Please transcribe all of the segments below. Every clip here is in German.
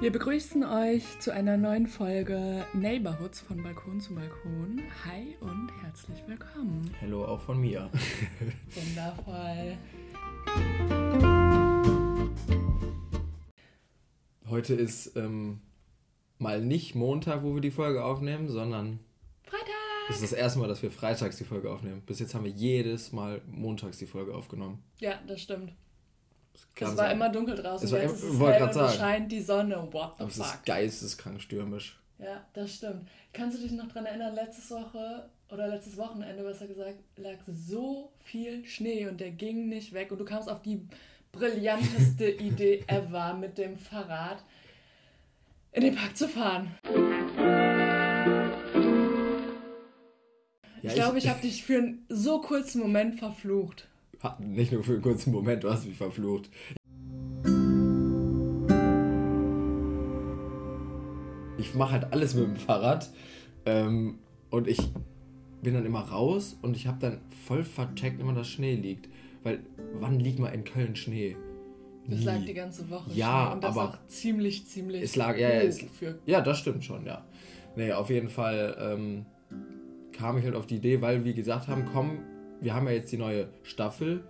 Wir begrüßen euch zu einer neuen Folge Neighborhoods von Balkon zu Balkon. Hi und herzlich willkommen. Hallo auch von mir. Wundervoll. Heute ist ähm, mal nicht Montag, wo wir die Folge aufnehmen, sondern Freitag. es ist das erste Mal, dass wir freitags die Folge aufnehmen. Bis jetzt haben wir jedes Mal montags die Folge aufgenommen. Ja, das stimmt. Es war sein. immer dunkel draußen. Es war jetzt ist es wollte es sagen. scheint die Sonne. What the Aber es fuck? ist geisteskrank stürmisch. Ja, das stimmt. Kannst du dich noch dran erinnern, letzte Woche oder letztes Wochenende, besser gesagt, lag so viel Schnee und der ging nicht weg und du kamst auf die brillanteste Idee ever mit dem Fahrrad in den Park zu fahren. Ja, ich glaube, ich habe dich für einen so kurzen Moment verflucht. Nicht nur für einen kurzen Moment, du hast mich verflucht. Ich mache halt alles mit dem Fahrrad ähm, und ich bin dann immer raus und ich habe dann voll vercheckt, immer dass Schnee liegt. Weil wann liegt mal in Köln Schnee? Das Nie. lag die ganze Woche Ja, schon. Und das aber auch ziemlich, ziemlich es lag- ja, ja, es- Ja, das stimmt schon, ja. Nee, auf jeden Fall ähm, kam ich halt auf die Idee, weil wir gesagt haben, komm, wir haben ja jetzt die neue Staffel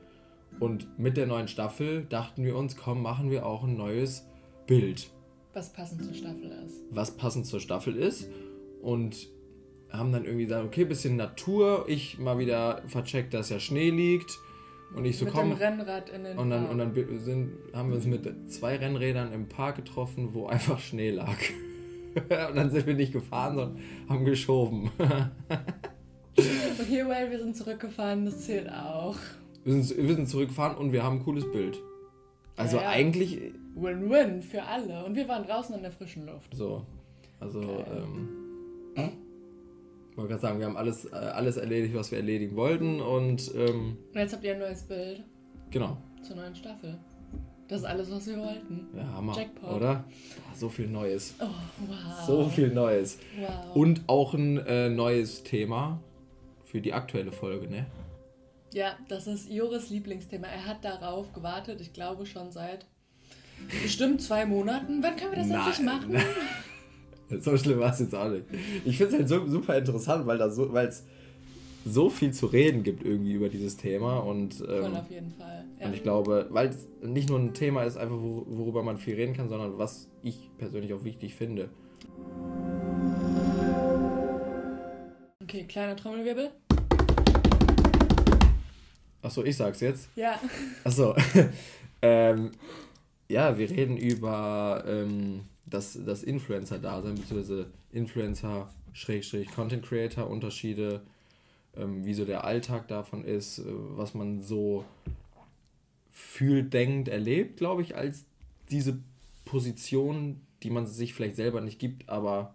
und mit der neuen Staffel dachten wir uns, komm, machen wir auch ein neues Bild, was passend zur Staffel ist. was passend zur Staffel ist und haben dann irgendwie gesagt, okay, bisschen Natur, ich mal wieder vercheckt, dass ja Schnee liegt und ich so mit komm dem Rennrad in den und dann, Park. und dann sind, haben wir uns mit zwei Rennrädern im Park getroffen, wo einfach Schnee lag. und dann sind wir nicht gefahren, sondern haben geschoben. Okay, well, wir sind zurückgefahren, das zählt auch. wir, sind, wir sind zurückgefahren und wir haben ein cooles Bild. Also Ja, ja. eigentlich Win-win für alle. Und wir waren draußen in der frischen Luft. so. Also, Geil. ähm. Ich wollte gerade sagen, wir haben alles, äh, alles erledigt, was wir erledigen wollten und ähm, Und jetzt habt ihr ein neues Bild genau. zur neuen Staffel. Das ist alles, was wir wollten. Ja, Hammer. Jackpot. Oder? Boah, so viel Neues. Oh, wow. So viel Neues. Wow. Und auch ein äh, neues Thema für die aktuelle Folge, ne? Ja, das ist Joris Lieblingsthema. Er hat darauf gewartet, ich glaube schon seit bestimmt zwei Monaten. Wann können wir das endlich machen? So schlimm war es jetzt auch nicht. Ich finde es halt so super interessant, weil da so, weil es so viel zu reden gibt irgendwie über dieses Thema und, Voll ähm, auf jeden Fall. Ja. und ich glaube, weil es nicht nur ein Thema ist, einfach wor- worüber man viel reden kann, sondern was ich persönlich auch wichtig finde. Okay, kleiner Trommelwirbel. Achso, ich sag's jetzt. Ja. Achso. ähm, ja, wir reden über ähm, das, das Influencer-Dasein, beziehungsweise Influencer-Content-Creator-Unterschiede, ähm, wie so der Alltag davon ist, äh, was man so fühlt, denkt, erlebt, glaube ich, als diese Position, die man sich vielleicht selber nicht gibt, aber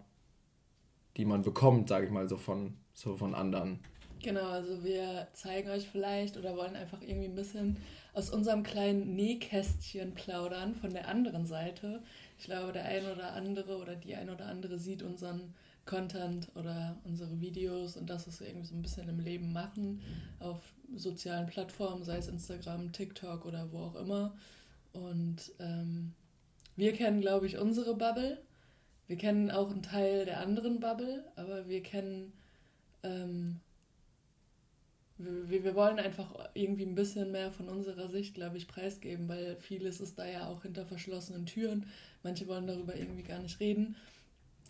die man bekommt, sage ich mal, so von, so von anderen. Genau, also wir zeigen euch vielleicht oder wollen einfach irgendwie ein bisschen aus unserem kleinen Nähkästchen plaudern von der anderen Seite. Ich glaube, der ein oder andere oder die ein oder andere sieht unseren Content oder unsere Videos und das, was wir irgendwie so ein bisschen im Leben machen, auf sozialen Plattformen, sei es Instagram, TikTok oder wo auch immer. Und ähm, wir kennen, glaube ich, unsere Bubble. Wir kennen auch einen Teil der anderen Bubble, aber wir kennen ähm, wir, wir wollen einfach irgendwie ein bisschen mehr von unserer Sicht, glaube ich, preisgeben, weil vieles ist da ja auch hinter verschlossenen Türen. Manche wollen darüber irgendwie gar nicht reden.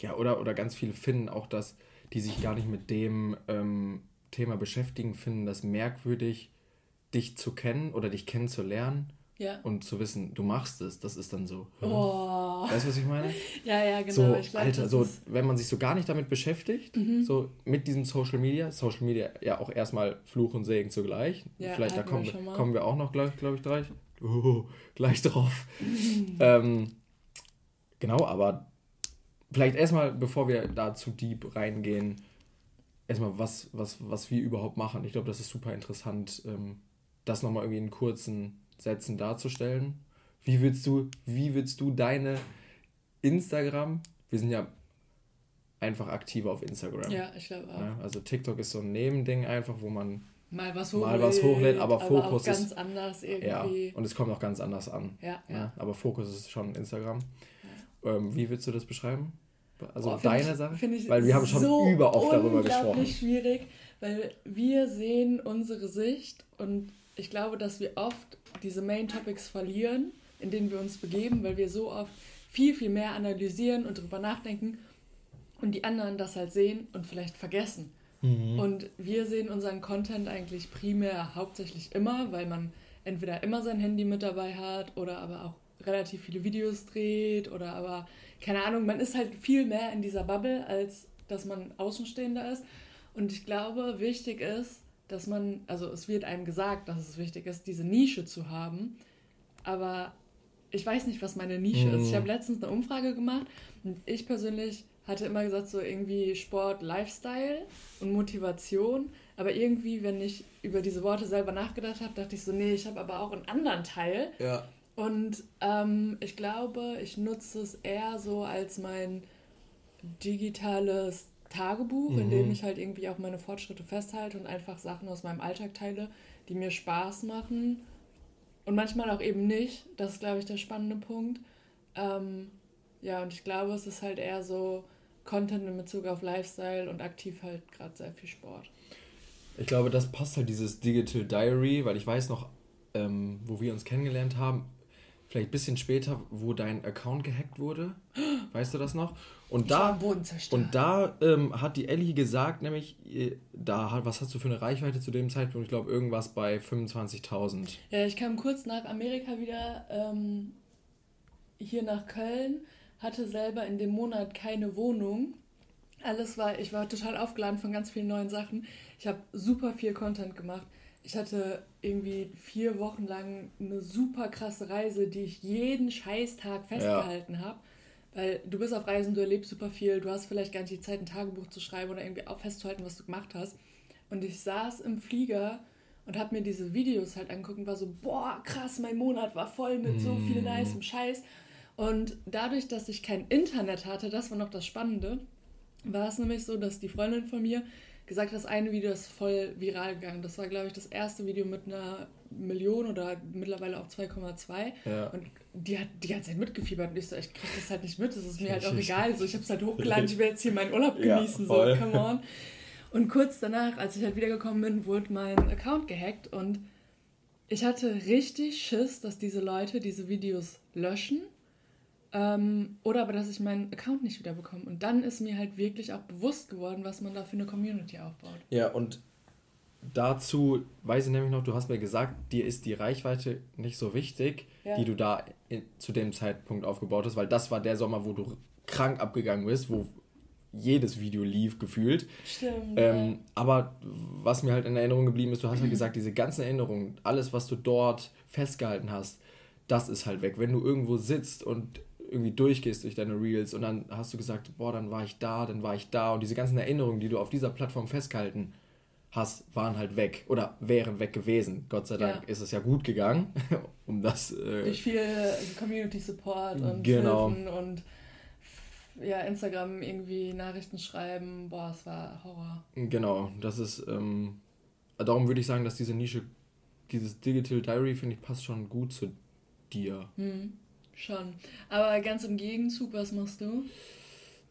Ja, oder, oder ganz viele finden auch, dass die sich gar nicht mit dem ähm, Thema beschäftigen, finden das merkwürdig, dich zu kennen oder dich kennenzulernen Ja. und zu wissen, du machst es. Das ist dann so. hä? Oh. Weißt du, was ich meine? Ja, ja, genau. so, glaub, Alter, so, Mhm. wenn man sich so gar nicht damit beschäftigt, so mit diesem Social Media, Social Media ja auch erstmal Fluch und Segen zugleich. Ja, Vielleicht da hatten wir kommen, kommen wir auch noch, glaube glaub ich, gleich, oh, gleich drauf. ähm, genau, aber vielleicht erstmal, bevor wir da zu deep reingehen, erstmal, was, was, was wir überhaupt machen. Ich glaube, das ist super interessant, ähm, das nochmal irgendwie in kurzen Sätzen darzustellen. Wie willst du, wie willst du deine Instagram, wir sind ja einfach aktiver auf Instagram. ja, ich glaube auch. Ne? Also TikTok ist so ein Nebending einfach, wo man Mal was Mal hochlädt, was hochlädt, aber auch Fokus ganz ist- anders ja irgendwie. und es kommt auch ganz anders an. Ja, ja. Ne? Aber Fokus ist schon Instagram. Ähm, wie willst du das beschreiben? Also Boah, deine ich, Sache? Ich weil wir haben schon so über oft darüber gesprochen. unglaublich schwierig, weil wir sehen unsere Sicht und ich glaube, dass wir oft diese Main Topics verlieren, in denen wir uns begeben, weil wir so oft viel, viel mehr analysieren und darüber nachdenken und die anderen das halt sehen und vielleicht vergessen. Mhm. Und wir sehen unseren Content eigentlich primär hauptsächlich immer, weil man entweder immer sein Handy mit dabei hat oder aber auch relativ viele Videos dreht oder aber, keine Ahnung, man ist halt viel mehr in dieser Bubble, als dass man Außenstehender ist. Und ich glaube, wichtig ist, dass man, also es wird einem gesagt, dass es wichtig ist, diese Nische zu haben, aber ich weiß nicht, was meine Nische mhm. ist. Ich mhm. habe letztens eine Umfrage gemacht und ich persönlich hatte immer gesagt, so irgendwie Sport, Lifestyle und Motivation. Aber irgendwie, wenn ich über diese Worte selber nachgedacht habe, dachte ich so, nee, ich habe aber auch einen anderen Teil. Ja. Und ähm, ich glaube, ich nutze es eher so als mein digitales Tagebuch, mhm. in dem ich halt irgendwie auch meine Fortschritte festhalte und einfach Sachen aus meinem Alltag teile, die mir Spaß machen. Und manchmal auch eben nicht. Das ist, glaube ich, der spannende Punkt. Ähm, ja, und ich glaube, es ist halt eher so Content in Bezug auf Lifestyle und aktiv halt gerade sehr viel Sport. Ich glaube, das passt halt dieses Digital Diary, weil ich weiß noch, ähm, wo wir uns kennengelernt haben, vielleicht ein bisschen später, wo dein Account gehackt wurde. Weißt du das noch? Und ich da, und da ähm, hat die Ellie gesagt, nämlich, äh, da hat, was hast du für eine Reichweite zu dem Zeitpunkt? Ich glaube, irgendwas bei 25.000. Ja, ich kam kurz nach Amerika wieder ähm, hier nach Köln hatte selber in dem Monat keine Wohnung. Alles war, ich war total aufgeladen von ganz vielen neuen Sachen. Ich habe super viel Content gemacht. Ich hatte irgendwie vier Wochen lang eine super krasse Reise, die ich jeden Scheißtag festgehalten ja. habe. Weil du bist auf Reisen, du erlebst super viel, du hast vielleicht gar nicht die Zeit, ein Tagebuch zu schreiben oder irgendwie auch festzuhalten, was du gemacht hast. Und ich saß im Flieger und habe mir diese Videos halt angeguckt und war so, boah, krass, mein Monat war voll mit so viel mm. nice Scheiß. Und dadurch, dass ich kein Internet hatte, das war noch das Spannende, war es nämlich so, dass die Freundin von mir gesagt das eine Video ist voll viral gegangen. Das war, glaube ich, das erste Video mit einer Million oder mittlerweile auch 2,2. Ja. Und die hat die ganze Zeit mitgefiebert und ich so, ich kriege das halt nicht mit, das ist mir halt auch egal. So, ich habe es halt hochgeladen, ich will jetzt hier meinen Urlaub genießen, ja, so, come on. Und kurz danach, als ich halt wiedergekommen bin, wurde mein Account gehackt und ich hatte richtig Schiss, dass diese Leute diese Videos löschen ähm, oder aber, dass ich meinen Account nicht wieder bekomme. Und dann ist mir halt wirklich auch bewusst geworden, was man da für eine Community aufbaut. Ja, und dazu weiß ich nämlich noch, du hast mir gesagt, dir ist die Reichweite nicht so wichtig, ja. die du da in, zu dem Zeitpunkt aufgebaut hast, weil das war der Sommer, wo du krank abgegangen bist, wo jedes Video lief, gefühlt. Stimmt. Ähm, ja. Aber was mir halt in Erinnerung geblieben ist, du hast halt gesagt, diese ganzen Erinnerungen, alles, was du dort festgehalten hast, das ist halt weg. Wenn du irgendwo sitzt und irgendwie durchgehst durch deine Reels und dann hast du gesagt, boah, dann war ich da, dann war ich da und diese ganzen Erinnerungen, die du auf dieser Plattform festgehalten hast, waren halt weg oder wären weg gewesen. Gott sei Dank ja. ist es ja gut gegangen, um das... Äh, durch viel Community Support und genau. Hilfen und ja, Instagram irgendwie Nachrichten schreiben, boah, es war Horror. Genau, das ist, ähm, darum würde ich sagen, dass diese Nische, dieses Digital Diary, finde ich, passt schon gut zu dir. Hm. Schon. Aber ganz im Gegenzug, was machst du?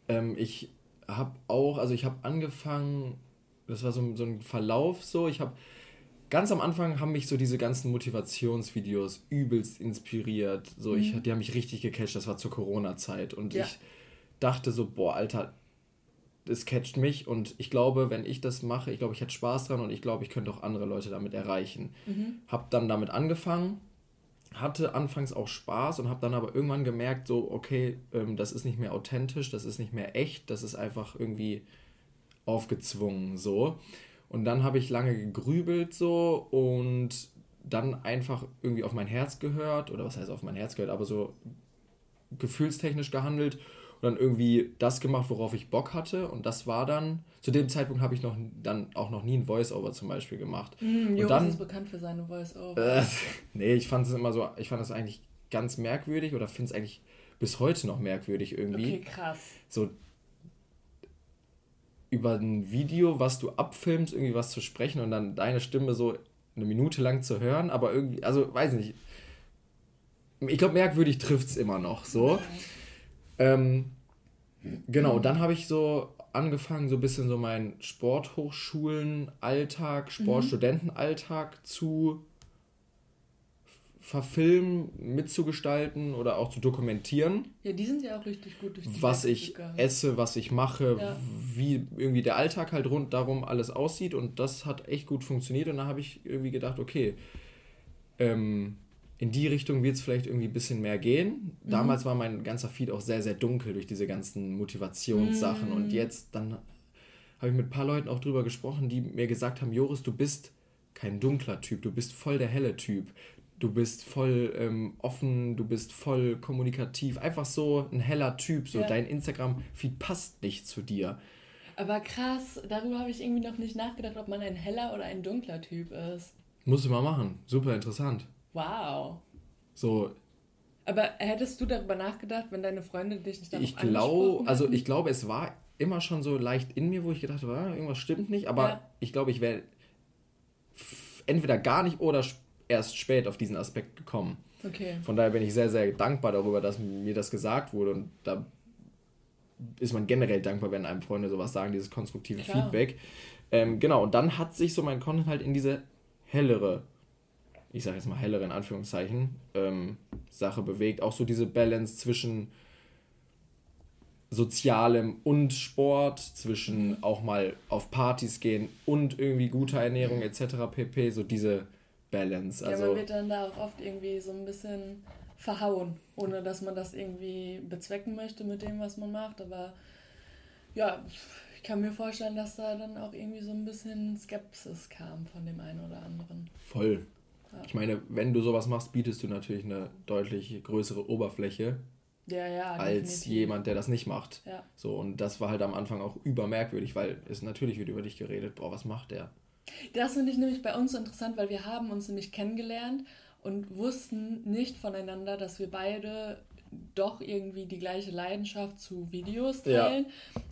Ähm, ich habe auch, also ich habe angefangen, das war so, so ein Verlauf so, ich habe ganz am Anfang haben mich so diese ganzen Motivationsvideos übelst inspiriert. So, mhm. ich, die haben mich richtig gecatcht, das war zur Corona-Zeit. Und ja. ich dachte so, boah, Alter, das catcht mich und ich glaube, wenn ich das mache, ich glaube, ich hätte Spaß dran und ich glaube, ich könnte auch andere Leute damit erreichen. Mhm. Hab dann damit angefangen hatte anfangs auch Spaß und habe dann aber irgendwann gemerkt, so, okay, ähm, das ist nicht mehr authentisch, das ist nicht mehr echt, das ist einfach irgendwie aufgezwungen, so. Und dann habe ich lange gegrübelt, so, und dann einfach irgendwie auf mein Herz gehört, oder was heißt auf mein Herz gehört, aber so gefühlstechnisch gehandelt und dann irgendwie das gemacht, worauf ich Bock hatte. Und das war dann, zu dem Zeitpunkt habe ich noch dann auch noch nie ein Voice-Over zum Beispiel gemacht. Mm, und dann, ist bekannt für seine Voice-Over. Äh, nee, ich fand es immer so, ich fand das eigentlich ganz merkwürdig oder finde es eigentlich bis heute noch merkwürdig irgendwie. Okay, krass. So über ein Video, was du abfilmst, irgendwie was zu sprechen und dann deine Stimme so eine Minute lang zu hören, aber irgendwie, also weiß nicht. Ich glaube, merkwürdig trifft es immer noch so. Ähm, genau, dann habe ich so angefangen, so ein bisschen so meinen Sporthochschulen-Alltag, Sportstudentenalltag zu verfilmen, mitzugestalten oder auch zu dokumentieren. Ja, die sind ja auch richtig gut durch die was Decke ich gegangen. esse, was ich mache, Ja. wie irgendwie der Alltag halt rund darum alles aussieht und das hat echt gut funktioniert und da habe ich irgendwie gedacht, okay, ähm, in die Richtung wird es vielleicht irgendwie ein bisschen mehr gehen. Mhm. Damals war mein ganzer Feed auch sehr, sehr dunkel durch diese ganzen Motivationssachen Mhm. und jetzt dann habe ich mit ein paar Leuten auch drüber gesprochen, die mir gesagt haben, Joris, du bist kein dunkler Typ, du bist voll der helle Typ. Du bist voll ähm, offen, du bist voll kommunikativ, einfach so ein heller Typ. So Ja. dein Instagram-Feed passt nicht zu dir. Aber krass, darüber habe ich irgendwie noch nicht nachgedacht, ob man ein heller oder ein dunkler Typ ist. Musst du mal machen. Super interessant. Wow. So, Aber hättest du darüber nachgedacht, wenn deine Freunde dich nicht darauf ich glaube, also ich glaube, es war immer schon so leicht in mir, wo ich gedacht habe, ah, irgendwas stimmt nicht, aber Ja. ich glaube, ich wäre entweder gar nicht oder erst spät auf diesen Aspekt gekommen. Okay. Von daher bin ich sehr, sehr dankbar darüber, dass mir das gesagt wurde und da ist man generell dankbar, wenn einem Freunde sowas sagen, dieses konstruktive Klar. Feedback. Ähm, genau, und dann hat sich so mein Content halt in diese hellere, ich sage jetzt mal hellere in Anführungszeichen, ähm, Sache bewegt. Auch so diese Balance zwischen Sozialem und Sport, zwischen auch mal auf Partys gehen und irgendwie guter Ernährung etc. pp. So diese Balance. ja, Also man wird dann da auch oft irgendwie so ein bisschen verhauen, ohne dass man das irgendwie bezwecken möchte mit dem, was man macht. Aber ja, ich kann mir vorstellen, dass da dann auch irgendwie so ein bisschen Skepsis kam von dem einen oder anderen. Voll. Ja. Ich meine, wenn du sowas machst, bietest du natürlich eine deutlich größere Oberfläche Ja, ja. als jemand, der das nicht macht. Ja. So, und das war halt am Anfang auch übermerkwürdig, weil es natürlich wird über dich geredet, boah, was macht der? Das finde ich nämlich bei uns so interessant, weil wir haben uns nämlich kennengelernt und wussten nicht voneinander, dass wir beide doch irgendwie die gleiche Leidenschaft zu Videos Ja. teilen.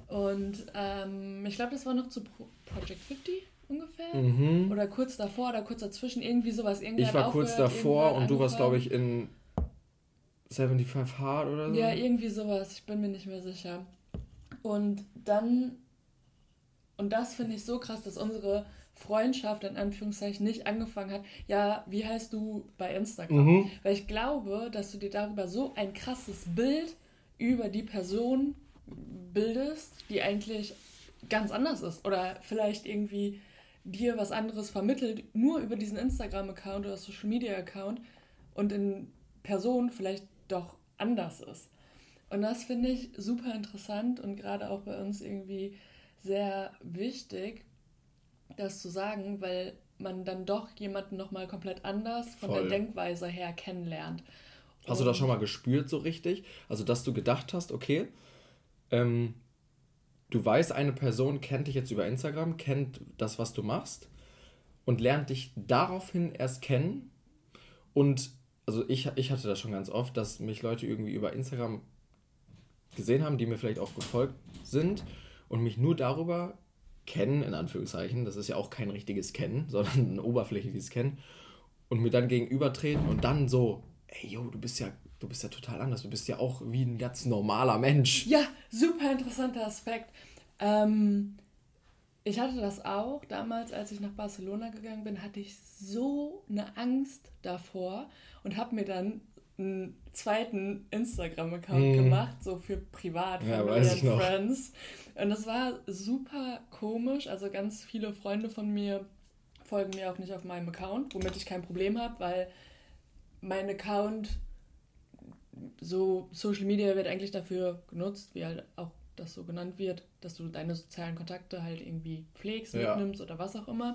Und ähm, ich glaube, das war noch zu Pro Project 50 ungefähr. Mhm. Oder kurz davor oder kurz dazwischen, irgendwie sowas. Irgendwer Ich war kurz davor und du warst, glaube ich, in 75 Hard oder so. Ja, irgendwie sowas. Ich bin mir nicht mehr sicher. Und dann, und das finde ich so krass, dass unsere Freundschaft in Anführungszeichen nicht angefangen hat. Ja, wie heißt du bei Instagram? Mhm. Weil ich glaube, dass du dir darüber so ein krasses Bild über die Person bildest, die eigentlich ganz anders ist. Oder vielleicht irgendwie dir was anderes vermittelt, nur über diesen Instagram-Account oder Social Media-Account und in Person vielleicht doch anders ist. Und das finde ich super interessant und gerade auch bei uns irgendwie sehr wichtig, das zu sagen, weil man dann doch jemanden nochmal komplett anders von Voll. der Denkweise her kennenlernt. Hast du das schon mal gespürt so richtig? Also, dass du gedacht hast, okay, ähm, du weißt, eine Person kennt dich jetzt über Instagram, kennt das, was du machst und lernt dich daraufhin erst kennen. Und also ich, ich hatte das schon ganz oft, dass mich Leute irgendwie über Instagram gesehen haben, die mir vielleicht auch gefolgt sind und mich nur darüber kennen, in Anführungszeichen, das ist ja auch kein richtiges Kennen, sondern ein oberflächliches Kennen, und mir dann gegenübertreten und dann so, ey, yo, du bist ja, du bist ja total anders, du bist ja auch wie ein ganz normaler Mensch. Ja, super interessanter Aspekt. Ähm, ich hatte das auch damals, als ich nach Barcelona gegangen bin, hatte ich so eine Angst davor und habe mir dann einen zweiten Instagram-Account Hm. gemacht, so für privat, Ja, weiß noch. Friends. Und das war super komisch. Also ganz viele Freunde von mir folgen mir auch nicht auf meinem Account, womit ich kein Problem habe, weil mein Account so Social Media wird eigentlich dafür genutzt, wie halt auch das so genannt wird, dass du deine sozialen Kontakte halt irgendwie pflegst, Ja. mitnimmst oder was auch immer.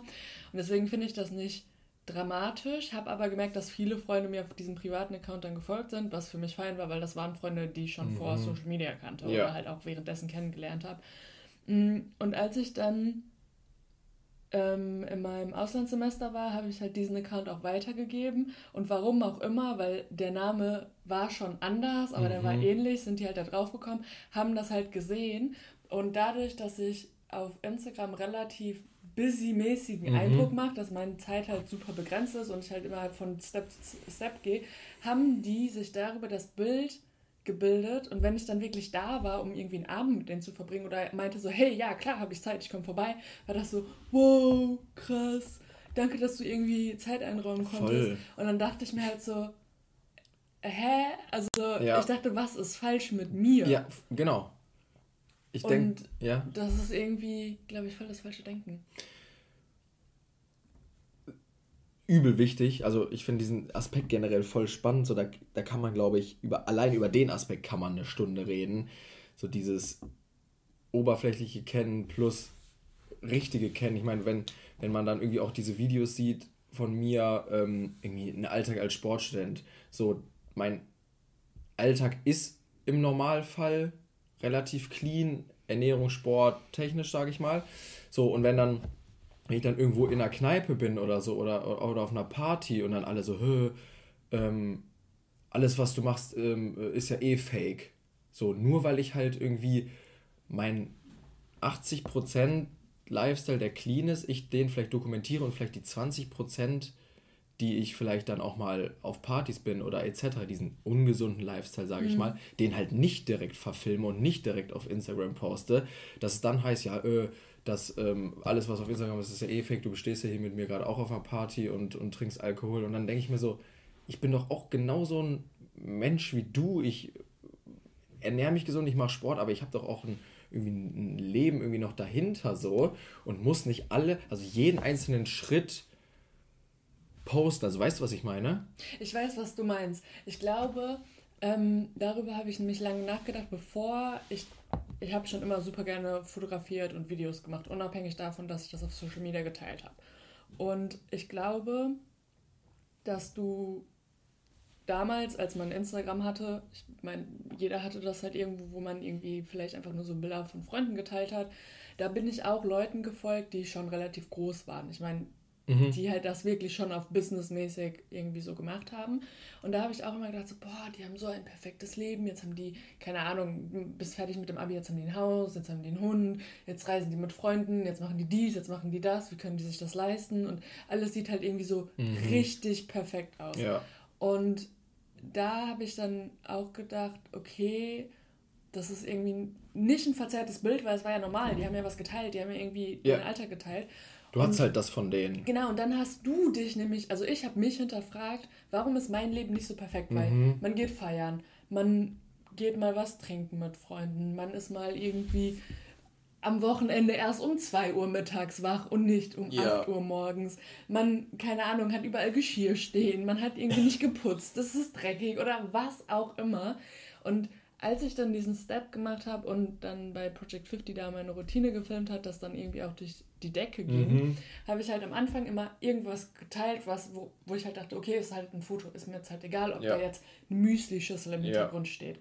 Und deswegen finde ich das nicht dramatisch, habe aber gemerkt, dass viele Freunde mir auf diesem privaten Account dann gefolgt sind, was für mich fein war, weil das waren Freunde, die ich schon vor Mhm. Social Media kannte Ja. oder halt auch währenddessen kennengelernt habe. Mm, Und als ich dann ähm, in meinem Auslandssemester war, habe ich halt diesen Account auch weitergegeben. Und warum auch immer, weil der Name war schon anders, aber der war Mhm. ähnlich, sind die halt da drauf gekommen, haben das halt gesehen. Und dadurch, dass ich auf Instagram relativ busy-mäßigen Mhm. Eindruck mache, dass meine Zeit halt super begrenzt ist und ich halt immer halt von Step zu Step gehe, haben die sich darüber das Bild gebildet und wenn ich dann wirklich da war, um irgendwie einen Abend mit denen zu verbringen oder meinte so, hey, ja, klar, habe ich Zeit, ich komme vorbei, war das so, wow, krass, danke, dass du irgendwie Zeit einräumen konntest. Voll. Und dann dachte ich mir halt so, hä? Also ja. ich dachte, was ist falsch mit mir? Ja, genau. Ich denke, ja. Das ist irgendwie, glaube ich, voll das falsche Denken. Übel wichtig. Also ich finde diesen Aspekt generell voll spannend. So, da, da kann man, glaube ich, über, allein über den Aspekt kann man eine Stunde reden. So dieses oberflächliche Kennen plus richtige Kennen. Ich meine, wenn, wenn man dann irgendwie auch diese Videos sieht von mir, ähm, irgendwie ein Alltag als Sportstudent, so mein Alltag ist im Normalfall relativ clean, Ernährung, Sport, technisch, sage ich mal. So, und wenn dann, wenn ich dann irgendwo in einer Kneipe bin oder so oder, oder auf einer Party und dann alle so, Hö, ähm, alles, was du machst, ähm, ist ja eh fake. So, nur weil ich halt irgendwie mein 80% Lifestyle, der clean ist, ich den vielleicht dokumentiere und vielleicht die 20% die ich vielleicht dann auch mal auf Partys bin oder etc., diesen ungesunden Lifestyle, sage ich mhm. mal, den halt nicht direkt verfilme und nicht direkt auf Instagram poste, dass es dann heißt, ja, äh, dass ähm, alles, was auf Instagram ist, ist ja eh fake, du bestehst ja hier mit mir gerade auch auf einer Party und, und trinkst Alkohol und dann denke ich mir so, ich bin doch auch genauso ein Mensch wie du, ich ernähre mich gesund, ich mache Sport, aber ich habe doch auch ein, irgendwie ein Leben irgendwie noch dahinter so und muss nicht alle, also jeden einzelnen Schritt posten. Also weißt du, was ich meine? Ich weiß, was du meinst. Ich glaube, ähm, darüber habe ich nämlich lange nachgedacht, bevor ich. Ich habe schon immer super gerne fotografiert und Videos gemacht, unabhängig davon, dass ich das auf Social Media geteilt habe. Und ich glaube, dass du damals, als man Instagram hatte, ich meine, jeder hatte das halt irgendwo, wo man irgendwie vielleicht einfach nur so Bilder von Freunden geteilt hat. Da bin ich auch Leuten gefolgt, die schon relativ groß waren. Ich meine, mhm. die halt das wirklich schon auf businessmäßig irgendwie so gemacht haben. Und da habe ich auch immer gedacht, so, boah, die haben so ein perfektes Leben, jetzt haben die, keine Ahnung, bis fertig mit dem Abi, jetzt haben die ein Haus, jetzt haben die einen Hund, jetzt reisen die mit Freunden, jetzt machen die dies, jetzt machen die das, wie können die sich das leisten? Und alles sieht halt irgendwie so mhm. richtig perfekt aus. Ja. Und da habe ich dann auch gedacht, okay, das ist irgendwie nicht ein verzerrtes Bild, weil es war ja normal, die haben ja was geteilt, die haben ja irgendwie ja. den Alltag geteilt. Du hast halt das von denen. Genau, und dann hast du dich nämlich, also ich habe mich hinterfragt, warum ist mein Leben nicht so perfekt? Weil mhm. man geht feiern, man geht mal was trinken mit Freunden, man ist mal irgendwie am Wochenende erst um 2 Uhr mittags wach und nicht um ja. 8 Uhr morgens. Man, keine Ahnung, hat überall Geschirr stehen, man hat irgendwie nicht geputzt, das ist dreckig oder was auch immer. Und als ich dann diesen Step gemacht habe und dann bei Project 50 da meine Routine gefilmt hat, das dann irgendwie auch durch die Decke ging, mhm. habe ich halt am Anfang immer irgendwas geteilt, was, wo, wo ich halt dachte, okay, ist halt ein Foto, ist mir jetzt halt egal, ob ja. da jetzt eine Müsli-Schüssel im Hintergrund ja. steht.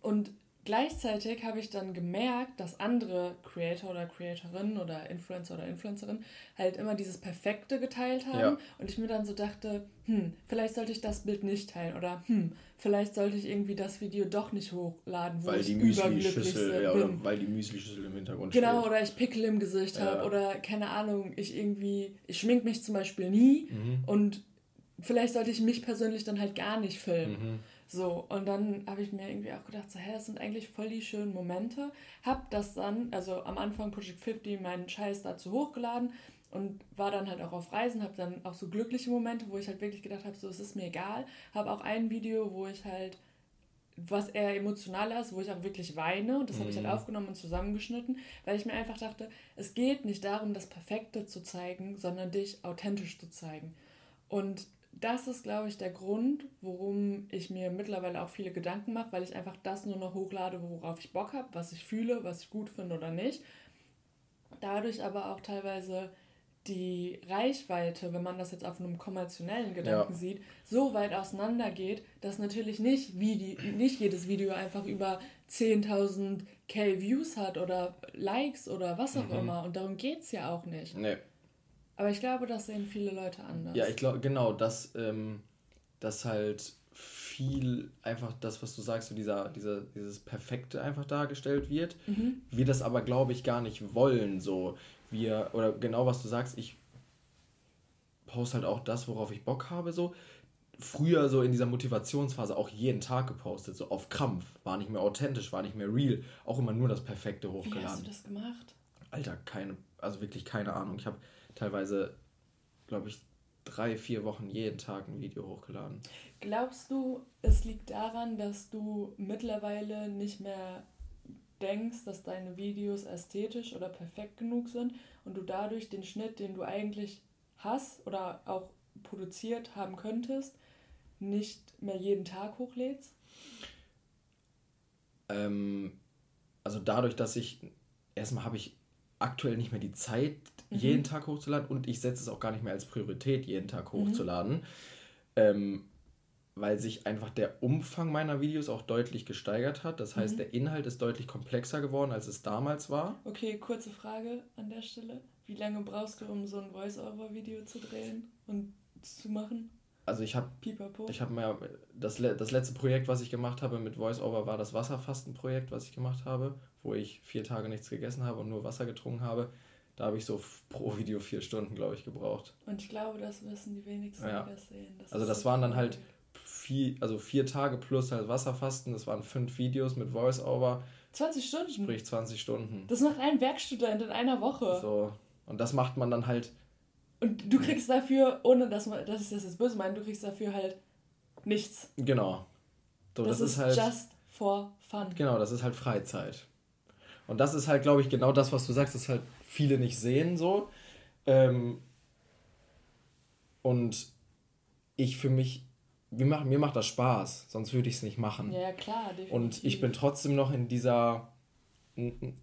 Und gleichzeitig habe ich dann gemerkt, dass andere Creator oder Creatorinnen oder Influencer oder Influencerinnen halt immer dieses Perfekte geteilt haben ja. und ich mir dann so dachte, hm, vielleicht sollte ich das Bild nicht teilen oder hm, vielleicht sollte ich irgendwie das Video doch nicht hochladen, wo weil ich die Müsli-Schüssel, ja, oder weil die Müsli-Schüssel im Hintergrund Genau, steht. oder ich Pickel im Gesicht ja. habe oder keine Ahnung, ich irgendwie, ich schmink mich zum Beispiel nie mhm. und vielleicht sollte ich mich persönlich dann halt gar nicht filmen. Mhm. So, und dann habe ich mir irgendwie auch gedacht, so, hä, das sind eigentlich voll die schönen Momente. Hab das dann, also am Anfang Project 50, meinen Scheiß dazu hochgeladen und war dann halt auch auf Reisen, habe dann auch so glückliche Momente, wo ich halt wirklich gedacht habe, so, es ist mir egal. Habe auch ein Video, wo ich halt, was eher emotionaler ist, wo ich auch wirklich weine und das habe ich halt mhm. aufgenommen und zusammengeschnitten, weil ich mir einfach dachte, es geht nicht darum, das Perfekte zu zeigen, sondern dich authentisch zu zeigen. Und das ist, glaube ich, der Grund, warum ich mir mittlerweile auch viele Gedanken mache, weil ich einfach das nur noch hochlade, worauf ich Bock habe, was ich fühle, was ich gut finde oder nicht. Dadurch aber auch teilweise die Reichweite, wenn man das jetzt auf einem kommerziellen Gedanken ja. sieht, so weit auseinander geht, dass natürlich nicht, wie die, nicht jedes Video einfach über 10.000 K Views hat oder Likes oder was auch mhm. immer. Und darum geht es ja auch nicht. Nee. Aber ich glaube, das sehen viele Leute anders. Ja, ich glaube, genau, dass, ähm, dass halt viel einfach das, was du sagst, so dieser, dieser, dieses Perfekte einfach dargestellt wird. Mhm. Wir das aber, glaube ich, gar nicht wollen. So, wir, oder genau was du sagst, ich poste halt auch das, worauf ich Bock habe, so. früher so in dieser Motivationsphase auch jeden Tag gepostet, so auf Krampf. War nicht mehr authentisch, war nicht mehr real. Auch immer nur das Perfekte hochgeladen. Wie hast du das gemacht? Alter, keine, also wirklich keine Ahnung. Ich habe teilweise, glaube ich, drei, vier Wochen jeden Tag ein Video hochgeladen. Glaubst du, es liegt daran, dass du mittlerweile nicht mehr denkst, dass deine Videos ästhetisch oder perfekt genug sind und du dadurch den Schnitt, den du eigentlich hast oder auch produziert haben könntest, nicht mehr jeden Tag hochlädst? Ähm, also dadurch, dass ich erstmal habe ich aktuell nicht mehr die Zeit, mhm. jeden Tag hochzuladen und ich setze es auch gar nicht mehr als Priorität, jeden Tag mhm. hochzuladen. Mhm. Ähm, weil sich einfach der Umfang meiner Videos auch deutlich gesteigert hat. Das heißt, mhm. der Inhalt ist deutlich komplexer geworden, als es damals war. Okay, kurze Frage an der Stelle. Wie lange brauchst du, um so ein Voice-Over-Video zu drehen und zu machen? Also ich habe ich habe mir das, das letzte Projekt, was ich gemacht habe mit Voice-Over, war das Wasserfastenprojekt, was ich gemacht habe, wo ich vier Tage nichts gegessen habe und nur Wasser getrunken habe. Da habe ich so pro Video vier Stunden, glaube ich, gebraucht. Und ich glaube, das wissen die wenigsten, ja. die das sehen. Das also das so waren dann halt vier, also vier Tage plus halt Wasserfasten, das waren fünf Videos mit Voice-Over. 20 Stunden? Sprich 20 Stunden. Das macht ein Werkstudent in einer Woche. So. Und das macht man dann halt. Und du kriegst dafür, ohne dass man, das jetzt böse meine, du kriegst dafür halt nichts. Genau. So, das, das ist, ist halt. Just for fun. Genau, das ist halt Freizeit. Und das ist halt, glaube ich, genau das, was du sagst, dass halt viele nicht sehen so. Ähm, und ich für mich mir macht, mir macht das Spaß, sonst würde ich es nicht machen. Ja, klar, definitiv. Und ich bin trotzdem noch in dieser.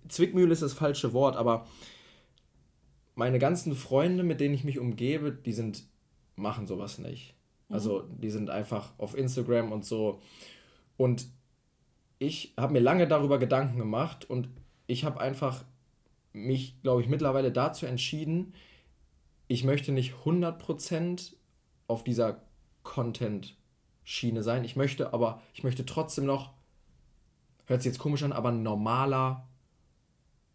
Zwickmühle ist das falsche Wort, aber meine ganzen Freunde, mit denen ich mich umgebe, die sind, machen sowas nicht. Mhm. Also die sind einfach auf Instagram und so. Und ich habe mir lange darüber Gedanken gemacht und ich habe einfach mich, glaube ich, mittlerweile dazu entschieden, ich möchte nicht 100% auf dieser Content Schiene sein. Ich möchte aber, ich möchte trotzdem noch, hört sich jetzt komisch an, aber ein normaler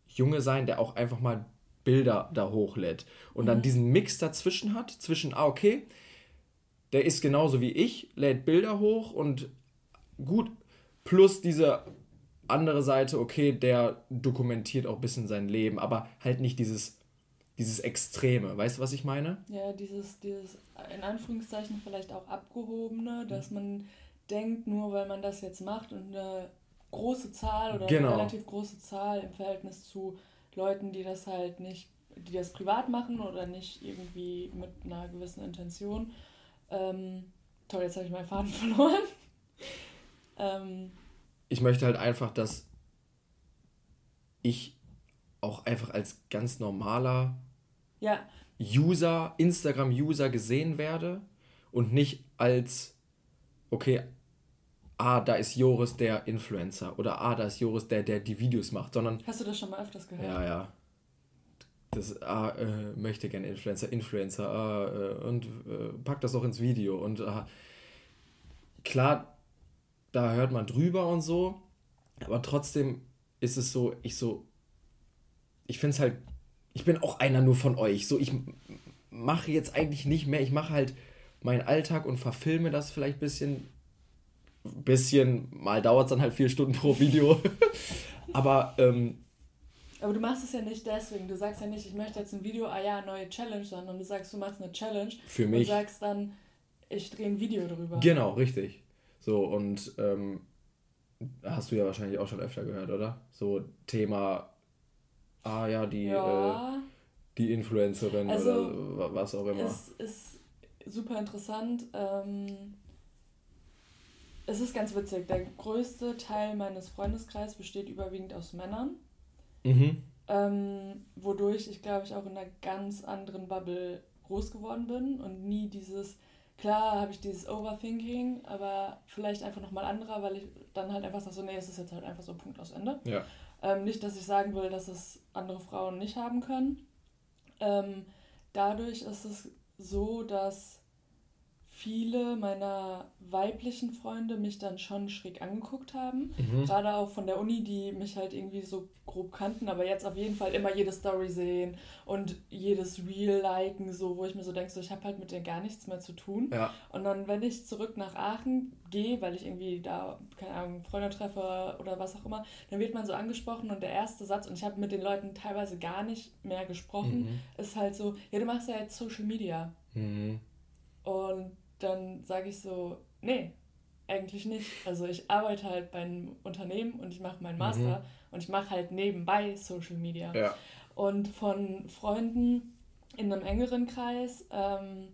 Junge sein, der auch einfach mal Bilder da hochlädt. Und mhm. dann diesen Mix dazwischen hat, zwischen, ah, okay, der ist genauso wie ich, lädt Bilder hoch und gut, plus diese andere Seite, okay, der dokumentiert auch ein bisschen sein Leben, aber halt nicht dieses dieses Extreme. Weißt du, was ich meine? Ja, dieses, dieses in Anführungszeichen vielleicht auch abgehobene, dass man denkt, nur weil man das jetzt macht und eine große Zahl oder genau. eine relativ große Zahl im Verhältnis zu Leuten, die das halt nicht, die das privat machen oder nicht irgendwie mit einer gewissen Intention. Ähm, toll, jetzt habe ich meinen Faden verloren. ähm, ich möchte halt einfach, dass ich auch einfach als ganz normaler ja. User, Instagram-User gesehen werde und nicht als, okay, ah, da ist Joris der Influencer oder ah, da ist Joris der, der die Videos macht, sondern. Hast du das schon mal öfters gehört? Ja, ja. Das ah, äh, möchte gerne Influencer, Influencer, ah, äh, und äh, pack das auch ins Video. Und ah, klar, da hört man drüber und so, aber trotzdem ist es so, ich so, ich finde es halt ich bin auch einer nur von euch. So, ich mache jetzt eigentlich nicht mehr. Ich mache halt meinen Alltag und verfilme das vielleicht ein bisschen. Bisschen, mal dauert es dann halt vier Stunden pro Video. Aber, ähm, aber du machst es ja nicht deswegen. Du sagst ja nicht, ich möchte jetzt ein Video, ah ja, neue Challenge, sondern du sagst, du machst eine Challenge. Für mich. Und sagst dann, ich drehe ein Video darüber. Genau, richtig. So, und ähm, hast du ja wahrscheinlich auch schon öfter gehört, oder? So Thema ah ja, die, ja. Äh, die Influencerin also, oder was auch immer. Es ist super interessant. Ähm, es ist ganz witzig. Der größte Teil meines Freundeskreises besteht überwiegend aus Männern. Mhm. Ähm, wodurch ich, glaube ich, auch in einer ganz anderen Bubble groß geworden bin und nie dieses, klar habe ich dieses Overthinking, aber vielleicht einfach nochmal anderer, weil ich dann halt einfach so, nee, es ist jetzt halt einfach so Punkt aus Ende. Ja. Ähm, nicht, dass ich sagen will, dass es andere Frauen nicht haben können. Ähm, dadurch ist es so, dass viele meiner weiblichen Freunde mich dann schon schräg angeguckt haben. Mhm. Gerade auch von der Uni, die mich halt irgendwie so grob kannten, aber jetzt auf jeden Fall immer jede Story sehen und jedes Reel liken, so, wo ich mir so denke, so, ich habe halt mit denen gar nichts mehr zu tun. Ja. Und dann, wenn ich zurück nach Aachen gehe, weil ich irgendwie da, keine Ahnung, Freunde treffe oder was auch immer, dann wird man so angesprochen und der erste Satz, und ich habe mit den Leuten teilweise gar nicht mehr gesprochen, mhm. ist halt so, ja, du machst ja jetzt Social Media. Mhm. Und dann sage ich so, nee, eigentlich nicht. Also ich arbeite halt bei einem Unternehmen und ich mache meinen Master mhm. und ich mache halt nebenbei Social Media. Ja. Und von Freunden in einem engeren Kreis, ähm,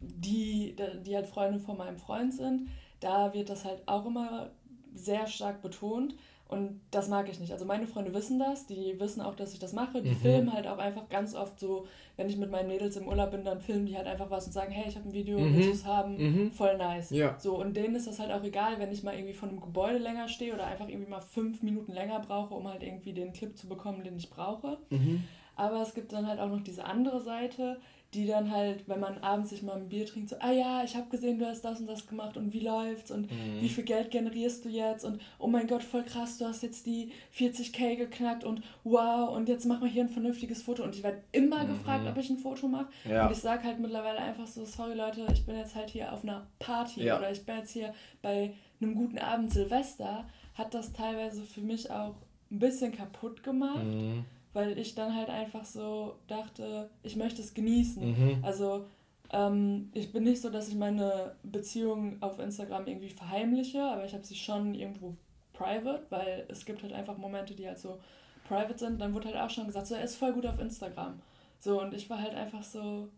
die, die halt Freunde von meinem Freund sind, da wird das halt auch immer sehr stark betont. Und das mag ich nicht. Also meine Freunde wissen das, die wissen auch, dass ich das mache. Die mhm. filmen halt auch einfach ganz oft so, wenn ich mit meinen Mädels im Urlaub bin, dann filmen die halt einfach was und sagen, hey, ich habe ein Video, mhm. willst du es haben? Mhm. Voll nice. Ja. So, und denen ist das halt auch egal, wenn ich mal irgendwie von einem Gebäude länger stehe oder einfach irgendwie mal fünf Minuten länger brauche, um halt irgendwie den Clip zu bekommen, den ich brauche. Mhm. Aber es gibt dann halt auch noch diese andere Seite, die dann halt, wenn man abends sich mal ein Bier trinkt, so, ah ja, ich habe gesehen, du hast das und das gemacht und wie läuft's und mhm. wie viel Geld generierst du jetzt und oh mein Gott, voll krass, du hast jetzt die 40k geknackt und wow und jetzt mach mal hier ein vernünftiges Foto und ich werde immer mhm. gefragt, ob ich ein Foto mache ja. und ich sage halt mittlerweile einfach so, sorry Leute, ich bin jetzt halt hier auf einer Party ja. oder ich bin jetzt hier bei einem guten Abend Silvester, hat das teilweise für mich auch ein bisschen kaputt gemacht. Mhm weil ich dann halt einfach so dachte, ich möchte es genießen. Mhm. Also ähm, ich bin nicht so, dass ich meine Beziehung auf Instagram irgendwie verheimliche, aber ich habe sie schon irgendwo private, weil es gibt halt einfach Momente, die halt so private sind. Dann wurde halt auch schon gesagt, so er ist voll gut auf Instagram. So und ich war halt einfach so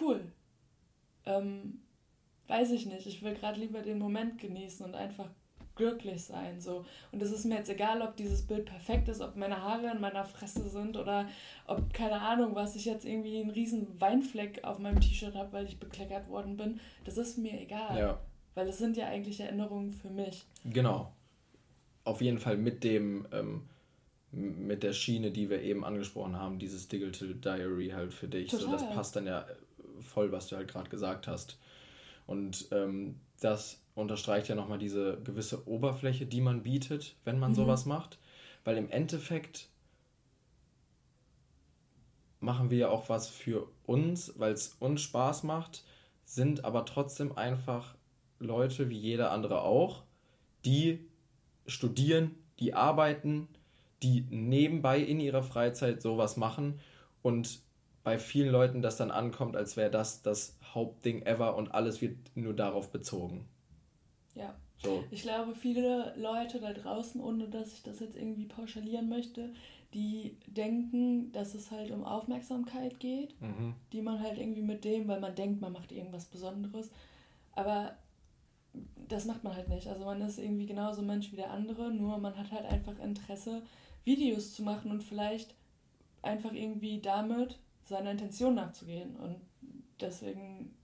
cool. Ähm, weiß ich nicht. Ich will gerade lieber den Moment genießen und einfach glücklich sein. So. Und es ist mir jetzt egal, ob dieses Bild perfekt ist, ob meine Haare in meiner Fresse sind oder ob, keine Ahnung, was ich jetzt irgendwie einen riesen Weinfleck auf meinem T-Shirt habe, weil ich bekleckert worden bin. Das ist mir egal. Ja. Weil es sind ja eigentlich Erinnerungen für mich. Genau. Auf jeden Fall mit dem, ähm, mit der Schiene, die wir eben angesprochen haben, dieses Digital Diary halt für dich. Total. So, das passt dann ja voll, was du halt gerade gesagt hast. Und ähm, das unterstreicht ja nochmal diese gewisse Oberfläche, die man bietet, wenn man mhm. sowas macht. Weil im Endeffekt machen wir ja auch was für uns, weil es uns Spaß macht, sind aber trotzdem einfach Leute wie jeder andere auch, die studieren, die arbeiten, die nebenbei in ihrer Freizeit sowas machen und bei vielen Leuten das dann ankommt, als wäre das das Hauptding ever und alles wird nur darauf bezogen. Ja. So. Ich glaube, viele Leute da draußen, ohne dass ich das jetzt irgendwie pauschalieren möchte, die denken, dass es halt um Aufmerksamkeit geht, mhm. die man halt irgendwie mit dem, weil man denkt, man macht irgendwas Besonderes. Aber das macht man halt nicht. Also man ist irgendwie genauso Mensch wie der andere, nur man hat halt einfach Interesse, Videos zu machen und vielleicht einfach irgendwie damit seiner Intention nachzugehen. Und deswegen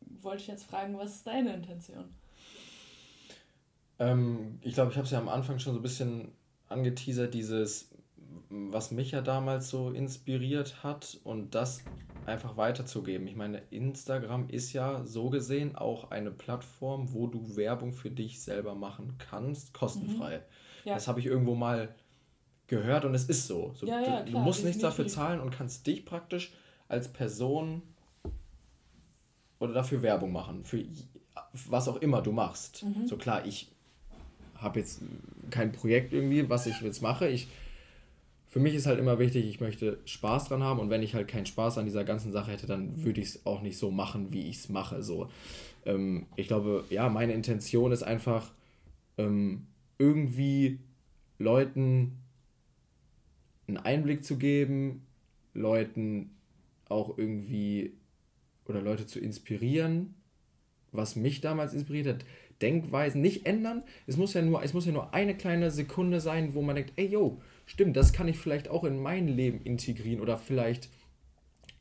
wollte ich jetzt fragen, was ist deine Intention? Ähm, ich glaube, ich habe es ja am Anfang schon so ein bisschen angeteasert, dieses, was mich ja damals so inspiriert hat und das einfach weiterzugeben. Ich meine, Instagram ist ja so gesehen auch eine Plattform, wo du Werbung für dich selber machen kannst, kostenfrei. Mhm. Ja. Das habe ich irgendwo mal gehört und es ist so. so ja, ja, du, du, musst nichts dafür zahlen und kannst dich praktisch als Person oder dafür Werbung machen, für was auch immer du machst. Mhm. So klar, ich habe jetzt kein Projekt irgendwie, was ich jetzt mache. Ich, für mich ist halt immer wichtig, ich möchte Spaß dran haben und wenn ich halt keinen Spaß an dieser ganzen Sache hätte, dann würde ich es auch nicht so machen, wie ich es mache. So, ähm, ich glaube, ja, meine Intention ist einfach ähm, irgendwie Leuten einen Einblick zu geben, Leuten auch irgendwie oder Leute zu inspirieren, was mich damals inspiriert hat. Denkweisen nicht ändern. Es muss ja nur, es muss ja nur eine kleine Sekunde sein, wo man denkt, ey yo, stimmt, das kann ich vielleicht auch in mein Leben integrieren oder vielleicht,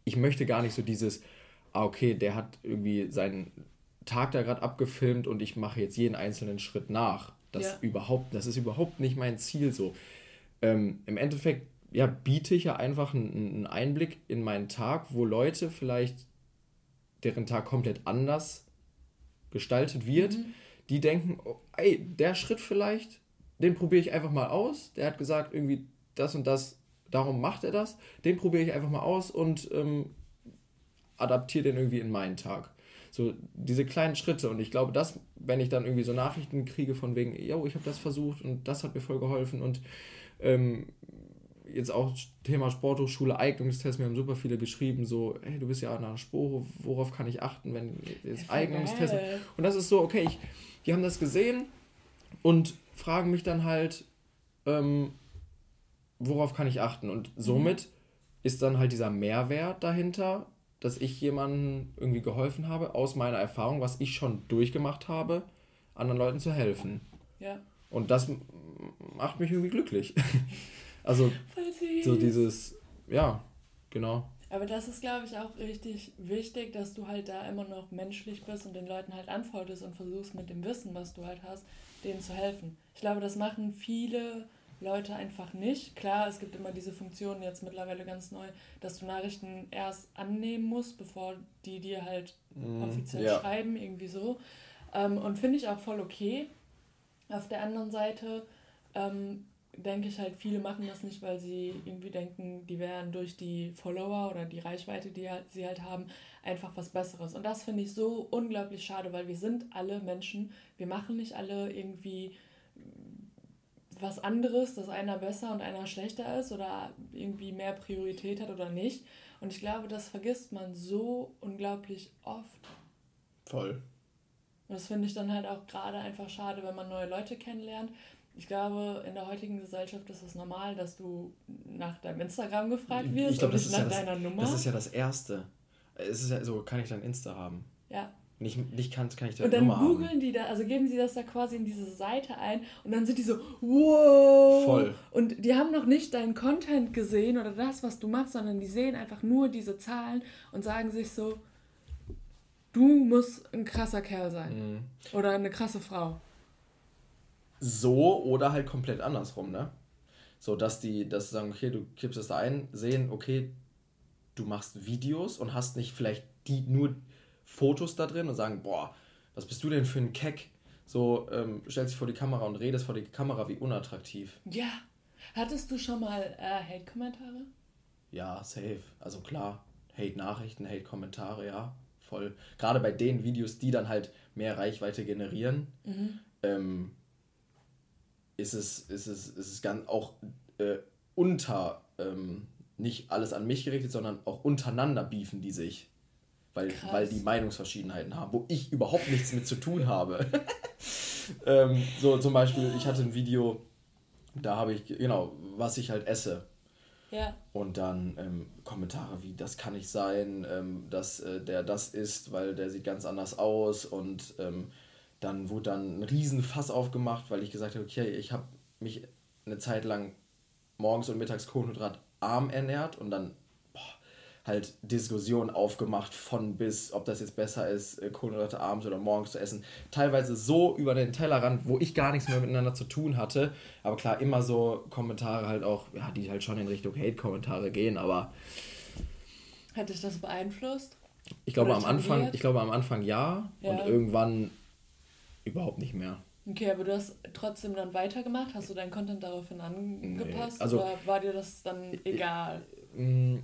ich möchte gar nicht so dieses, ah, okay, der hat irgendwie seinen Tag da gerade abgefilmt und ich mache jetzt jeden einzelnen Schritt nach. Das ja. überhaupt, das ist überhaupt nicht mein Ziel so. Ähm, Im Endeffekt, ja, biete ich ja einfach einen, Einblick in meinen Tag, wo Leute vielleicht deren Tag komplett anders gestaltet wird, mhm. die denken, oh, ey, der Schritt vielleicht, den probiere ich einfach mal aus. Der hat gesagt, irgendwie das und das, darum macht er das. Den probiere ich einfach mal aus und ähm, adaptiere den irgendwie in meinen Tag. So diese kleinen Schritte. Und ich glaube, dass, wenn ich dann irgendwie so Nachrichten kriege von wegen, yo, ich habe das versucht und das hat mir voll geholfen und ähm, jetzt auch Thema Sporthochschule, Eignungstest, mir haben super viele geschrieben, so, hey, du bist ja nach Spore, worauf kann ich achten, wenn jetzt Eignungstest. Und das ist so, okay, ich, die haben das gesehen und fragen mich dann halt, ähm, worauf kann ich achten? Und somit mhm. ist dann halt dieser Mehrwert dahinter, dass ich jemandem irgendwie geholfen habe, aus meiner Erfahrung, was ich schon durchgemacht habe, anderen Leuten zu helfen. Ja. Und das macht mich irgendwie glücklich. also so dieses, ja, genau. Aber das ist, glaube ich, auch richtig wichtig, dass du halt da immer noch menschlich bist und den Leuten halt antwortest und versuchst mit dem Wissen, was du halt hast, denen zu helfen. Ich glaube, das machen viele Leute einfach nicht. Klar, es gibt immer diese Funktion jetzt mittlerweile ganz neu, dass du Nachrichten erst annehmen musst, bevor die dir halt mm, offiziell ja. schreiben, irgendwie so. Ähm, und finde ich auch voll okay. Auf der anderen Seite ähm, denke ich halt, viele machen das nicht, weil sie irgendwie denken, die wären durch die Follower oder die Reichweite, die halt, sie halt haben, einfach was Besseres. Und das finde ich so unglaublich schade, weil wir sind alle Menschen. Wir machen nicht alle irgendwie was anderes, dass einer besser und einer schlechter ist oder irgendwie mehr Priorität hat oder nicht. Und ich glaube, das vergisst man so unglaublich oft. Voll. Und das finde ich dann halt auch gerade einfach schade, wenn man neue Leute kennenlernt. Ich glaube, in der heutigen Gesellschaft ist es normal, dass du nach deinem Instagram gefragt wirst ich glaub, und nicht nach ja deiner das, Nummer. Das ist ja das Erste. Es ist ja so, kann ich dein Insta haben? Ja. Nicht, nicht kann, kann ich deine Nummer haben. Und dann googeln die da, also geben sie das da quasi in diese Seite ein und dann sind die so, wow. Voll. Und die haben noch nicht deinen Content gesehen oder das, was du machst, sondern die sehen einfach nur diese Zahlen und sagen sich so, du musst ein krasser Kerl sein. Mhm. Oder eine krasse Frau. So oder halt komplett andersrum, ne? So, dass die, dass sie sagen, okay, du kippst es da ein, sehen, okay, du machst Videos und hast nicht vielleicht die nur Fotos da drin und sagen, boah, was bist du denn für ein Keck? So, ähm, stellst dich vor die Kamera und redest vor die Kamera, wie unattraktiv. Ja. Hattest du schon mal äh, Hate-Kommentare? Ja, safe. Also klar, Hate-Nachrichten, Hate-Kommentare, ja, voll. Gerade bei den Videos, die dann halt mehr Reichweite generieren, mhm. ähm, ist, es, ist, es, ist es ganz auch äh, unter, ähm, nicht alles an mich gerichtet, sondern auch untereinander beefen die sich weil, weil die Meinungsverschiedenheiten haben, wo ich überhaupt nichts mit zu tun habe. ähm, so zum Beispiel, ich hatte ein Video, da habe ich, genau, was ich halt esse. Ja. Und dann ähm, Kommentare wie, das kann nicht sein, ähm, dass äh, der das isst, weil der sieht ganz anders aus. Und ähm, dann wurde dann ein Riesenfass aufgemacht, weil ich gesagt habe, okay, ich habe mich eine Zeit lang morgens und mittags kohlenhydratarm ernährt und dann halt Diskussionen aufgemacht von bis, ob das jetzt besser ist, äh, Kohlenhydrate abends oder morgens zu essen. Teilweise so über den Tellerrand, wo ich gar nichts mehr miteinander zu tun hatte. Aber klar, immer so Kommentare halt auch, ja, die halt schon in Richtung Hate-Kommentare gehen, aber. Hat dich das beeinflusst? Ich glaube am Anfang, ich glaube am Anfang ja, ja, und irgendwann überhaupt nicht mehr. Okay, aber du hast trotzdem dann weitergemacht? Hast du deinen Content daraufhin angepasst? Nee, also, oder war dir das dann egal? Mm,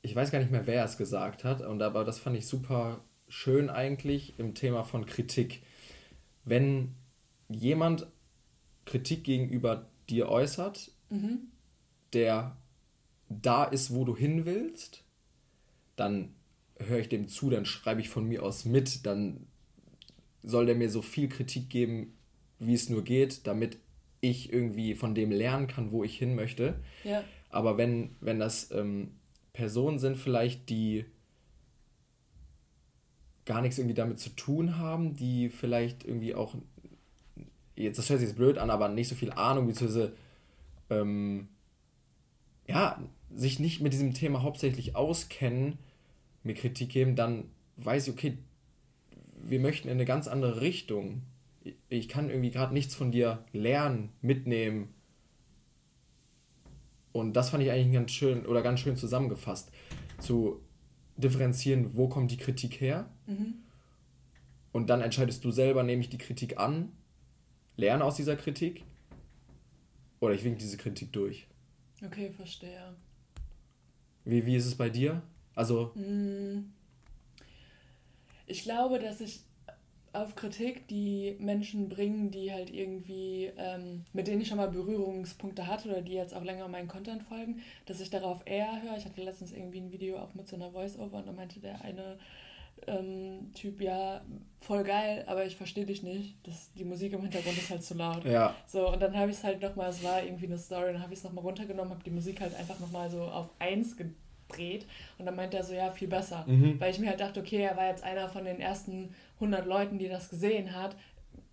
ich weiß gar nicht mehr, wer es gesagt hat, und aber das fand ich super schön eigentlich im Thema von Kritik. Wenn jemand Kritik gegenüber dir äußert, mhm. der da ist, wo du hin willst, dann höre ich dem zu, dann schreibe ich von mir aus mit, dann soll der mir so viel Kritik geben, wie es nur geht, damit ich irgendwie von dem lernen kann, wo ich hin möchte. Ja. Aber wenn, wenn das ähm, Personen sind vielleicht, die gar nichts irgendwie damit zu tun haben, die vielleicht irgendwie auch, jetzt das hört sich jetzt blöd an, aber nicht so viel Ahnung, beziehungsweise ähm, ja, sich nicht mit diesem Thema hauptsächlich auskennen, mir Kritik geben, dann weiß ich, okay, wir möchten in eine ganz andere Richtung. Ich kann irgendwie gerade nichts von dir lernen, mitnehmen, und das fand ich eigentlich ganz schön oder ganz schön zusammengefasst. Zu differenzieren, wo kommt die Kritik her. Mhm. Und dann entscheidest du selber, nehme ich die Kritik an, lerne aus dieser Kritik oder ich wink diese Kritik durch. Okay, verstehe. Wie, wie ist es bei dir? Also. Mm. Ich glaube, dass ich auf Kritik, die Menschen bringen, die halt irgendwie, ähm, mit denen ich schon mal Berührungspunkte hatte oder die jetzt auch länger meinen Content folgen, dass ich darauf eher höre. Ich hatte letztens irgendwie ein Video auch mit so einer Voice-Over und da meinte der eine ähm, Typ, ja, voll geil, aber ich verstehe dich nicht. Das, die Musik im Hintergrund ist halt zu laut. Ja. So, und dann habe ich es halt nochmal, es war irgendwie eine Story, dann habe ich es nochmal runtergenommen, habe die Musik halt einfach nochmal so auf eins gedreht und dann meinte er so, ja, viel besser. Mhm. Weil ich mir halt dachte, okay, er war jetzt einer von den ersten 100 Leuten, die das gesehen hat.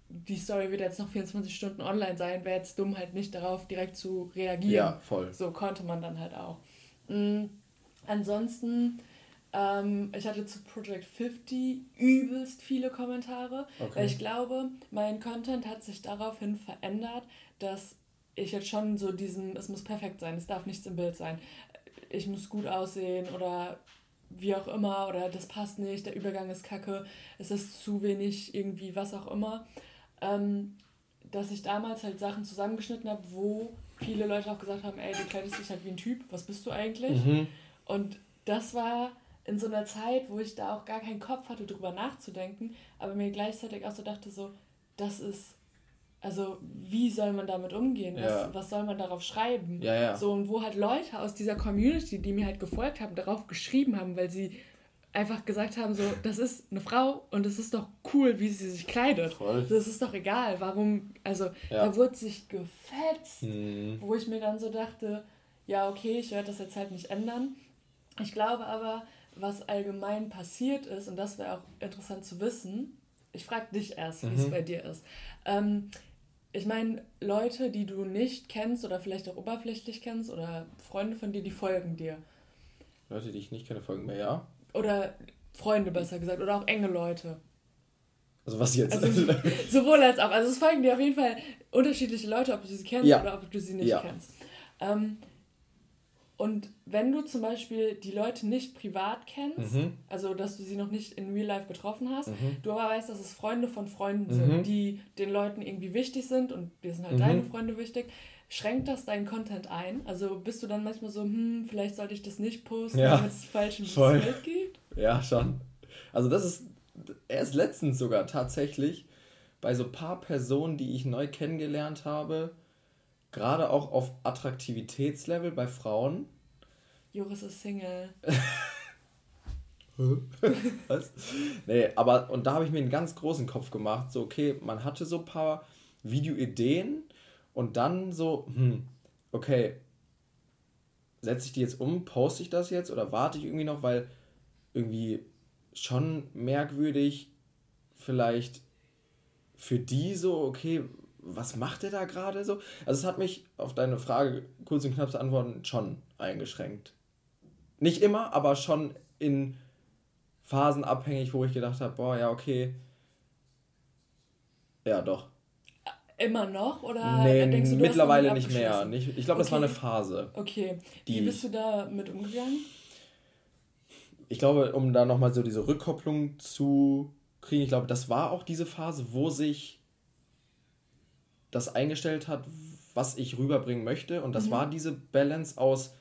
Die Story wird jetzt noch 24 Stunden online sein, wäre jetzt dumm halt nicht darauf direkt zu reagieren. Ja, voll. So konnte man dann halt auch. Mhm. Ansonsten ähm, ich hatte zu Project 50 übelst viele Kommentare, Okay. weil ich glaube, mein Content hat sich daraufhin verändert, dass ich jetzt schon so diesen, es muss perfekt sein, es darf nichts im Bild sein, ich muss gut aussehen oder wie auch immer oder das passt nicht, der Übergang ist kacke, es ist zu wenig irgendwie was auch immer, ähm, dass ich damals halt Sachen zusammengeschnitten habe, wo viele Leute auch gesagt haben, ey, du kleidest dich halt wie ein Typ, was bist du eigentlich? Mhm. Und das war in so einer Zeit, wo ich da auch gar keinen Kopf hatte, drüber nachzudenken, aber mir gleichzeitig auch so dachte, so, das ist, also wie soll man damit umgehen? Was, Ja. was soll man darauf schreiben? Ja, ja. So, und wo halt Leute aus dieser Community, die mir halt gefolgt haben, darauf geschrieben haben, weil sie einfach gesagt haben, so, das ist eine Frau und es ist doch cool, wie sie sich kleidet. Voll. Das ist doch egal, warum, also da wurde sich gefetzt Mhm. wo ich mir dann so dachte, ja, okay, ich werde das jetzt halt nicht ändern. Ich glaube aber, was allgemein passiert ist, und das wäre auch interessant zu wissen, ich frage dich erst, wie es Mhm. bei dir ist. Ähm, ich meine, Leute, die du nicht kennst oder vielleicht auch oberflächlich kennst oder Freunde von dir, die folgen dir. Leute, die ich nicht kenne, folgen mir, ja. Oder Freunde besser gesagt, oder auch enge Leute. Also was jetzt? Also sowohl als auch. Also es folgen dir auf jeden Fall unterschiedliche Leute, ob du sie kennst Ja. oder ob du sie nicht Ja. kennst. Ähm, und wenn du zum Beispiel die Leute nicht privat kennst, Mhm. also dass du sie noch nicht in Real Life getroffen hast, Mhm. du aber weißt, dass es Freunde von Freunden Mhm. sind, die den Leuten irgendwie wichtig sind und dir sind halt Mhm. deine Freunde wichtig, schränkt das deinen Content ein? Also bist du dann manchmal so, hm, vielleicht sollte ich das nicht posten, Ja. damit es falschen. Bild gibt? Ja, schon. Also das ist erst letztens sogar tatsächlich bei so paar Personen, die ich neu kennengelernt habe, gerade auch auf Attraktivitätslevel bei Frauen. Joris ist Single. Was? Nee, aber und da habe ich mir einen ganz großen Kopf gemacht. So, okay, man hatte so ein paar Videoideen und dann so, hm, okay, setze ich die jetzt um, poste ich das jetzt oder warte ich irgendwie noch, weil irgendwie schon merkwürdig vielleicht für die so, okay, was macht der da gerade so? Also es hat mich auf deine Frage kurz und knapp zu antworten schon eingeschränkt. Nicht immer, aber schon in Phasen abhängig, wo ich gedacht habe, boah, ja, okay. Ja, doch. Immer noch? Oder nee, denkst du, du mittlerweile nicht mehr. Nicht, ich glaube, das war eine Phase. Okay, Die wie bist du da mit umgegangen? Ich glaube, um da nochmal so diese Rückkopplung zu kriegen, ich glaube, das war auch diese Phase, wo sich das eingestellt hat, was ich rüberbringen möchte. Und das Mhm. war diese Balance aus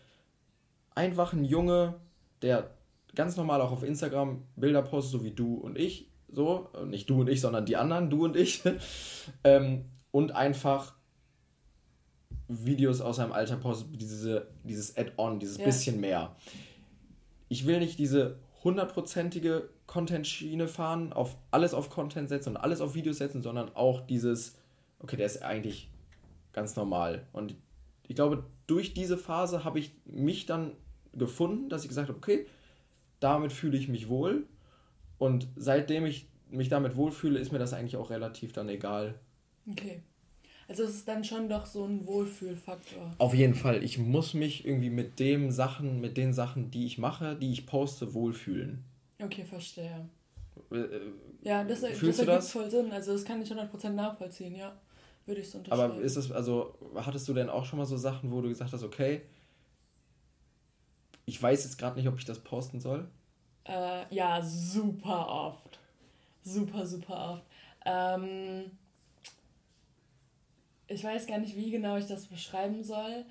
einfach ein Junge, der ganz normal auch auf Instagram Bilder postet, so wie du und ich. So, nicht du und ich, sondern die anderen, du und ich. ähm, und einfach Videos aus seinem Alter postet, diese, dieses Add-on, dieses Ja. bisschen mehr. Ich will nicht diese hundertprozentige Content-Schiene fahren, auf alles auf Content setzen und alles auf Videos setzen, sondern auch dieses, okay, der ist eigentlich ganz normal. Und ich glaube, durch diese Phase habe ich mich dann gefunden, dass ich gesagt habe, okay, damit fühle ich mich wohl. Und seitdem ich mich damit wohlfühle, ist mir das eigentlich auch relativ dann egal. Okay. Also es ist dann schon doch so ein Wohlfühlfaktor. Auf jeden Fall, ich muss mich irgendwie mit dem Sachen, mit den Sachen, die ich mache, die ich poste, wohlfühlen. Okay, verstehe. Äh, äh, Ja, das, das Fühlst ergibt voll Sinn. Also das kann ich 100% nachvollziehen, ja. Würde ich so Aber unterschreiben. ist es, also, hattest du denn auch schon mal so Sachen, wo du gesagt hast, okay, ich weiß jetzt gerade nicht, ob ich das posten soll? Äh, ja, super oft. Super, super oft. Ähm, ich weiß gar nicht, wie genau ich das beschreiben soll.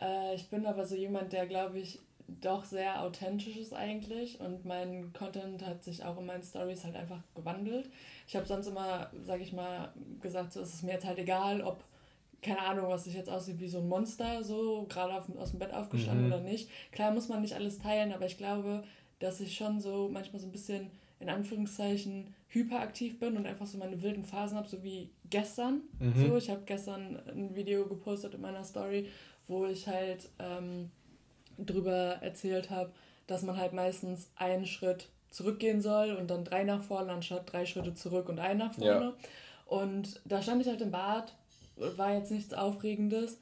Äh, ich bin aber so jemand, der, glaube ich, doch sehr authentisch ist eigentlich und mein Content hat sich auch in meinen Stories halt einfach gewandelt. Ich habe sonst immer, sag ich mal, gesagt, so ist es mir jetzt halt egal, ob keine Ahnung, was sich jetzt aussieht wie so ein Monster, so gerade aus dem Bett aufgestanden mhm. oder nicht. Klar muss man nicht alles teilen, aber ich glaube, dass ich schon so manchmal so ein bisschen in Anführungszeichen hyperaktiv bin und einfach so meine wilden Phasen habe, so wie gestern. Mhm. So, ich habe gestern ein Video gepostet in meiner Story, wo ich halt ähm, drüber erzählt habe, dass man halt meistens einen Schritt zurückgehen soll und dann drei nach vorne, anstatt drei Schritte zurück und einen nach vorne. Ja. Und da stand ich halt im Bad, war jetzt nichts Aufregendes,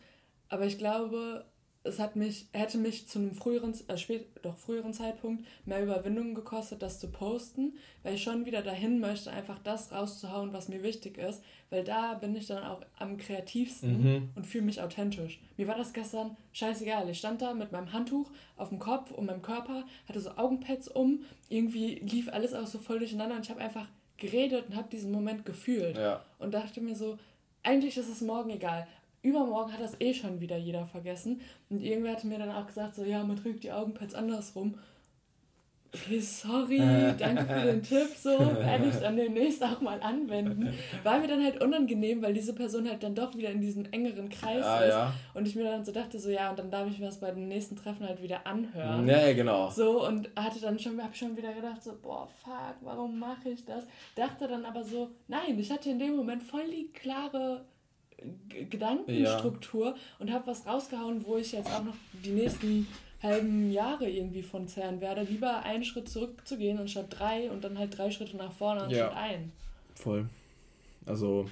aber ich glaube, es hat mich, hätte mich zu einem früheren, äh, spät, doch früheren Zeitpunkt mehr Überwindung gekostet, das zu posten, weil ich schon wieder dahin möchte, einfach das rauszuhauen, was mir wichtig ist, weil da bin ich dann auch am kreativsten mhm. und fühle mich authentisch. Mir war das gestern scheißegal. Ich stand da mit meinem Handtuch auf dem Kopf und meinem Körper, hatte so Augenpads um, irgendwie lief alles auch so voll durcheinander und ich habe einfach geredet und habe diesen Moment gefühlt ja. und dachte mir so, eigentlich ist es morgen egal übermorgen hat das eh schon wieder jeder vergessen. Und irgendwer hatte mir dann auch gesagt, so, ja, man trägt die Augenpads andersrum. Okay, sorry, danke für den Tipp, so, werde ich dann demnächst auch mal anwenden. War mir dann halt unangenehm, weil diese Person halt dann doch wieder in diesem engeren Kreis ah, ist. Ja. Und ich mir dann so dachte, so, ja, und dann darf ich mir das bei den nächsten Treffen halt wieder anhören. Ja, ja genau. So, und hatte dann schon, hab schon wieder gedacht, so, boah, fuck, warum mache ich das? Dachte dann aber so, nein, ich hatte in dem Moment voll die klare Gedankenstruktur ja. und habe was rausgehauen, wo ich jetzt auch noch die nächsten halben Jahre irgendwie von zehren werde. Lieber einen Schritt zurückzugehen anstatt drei und dann halt drei Schritte nach vorne anstatt ja. ein. Voll. Also,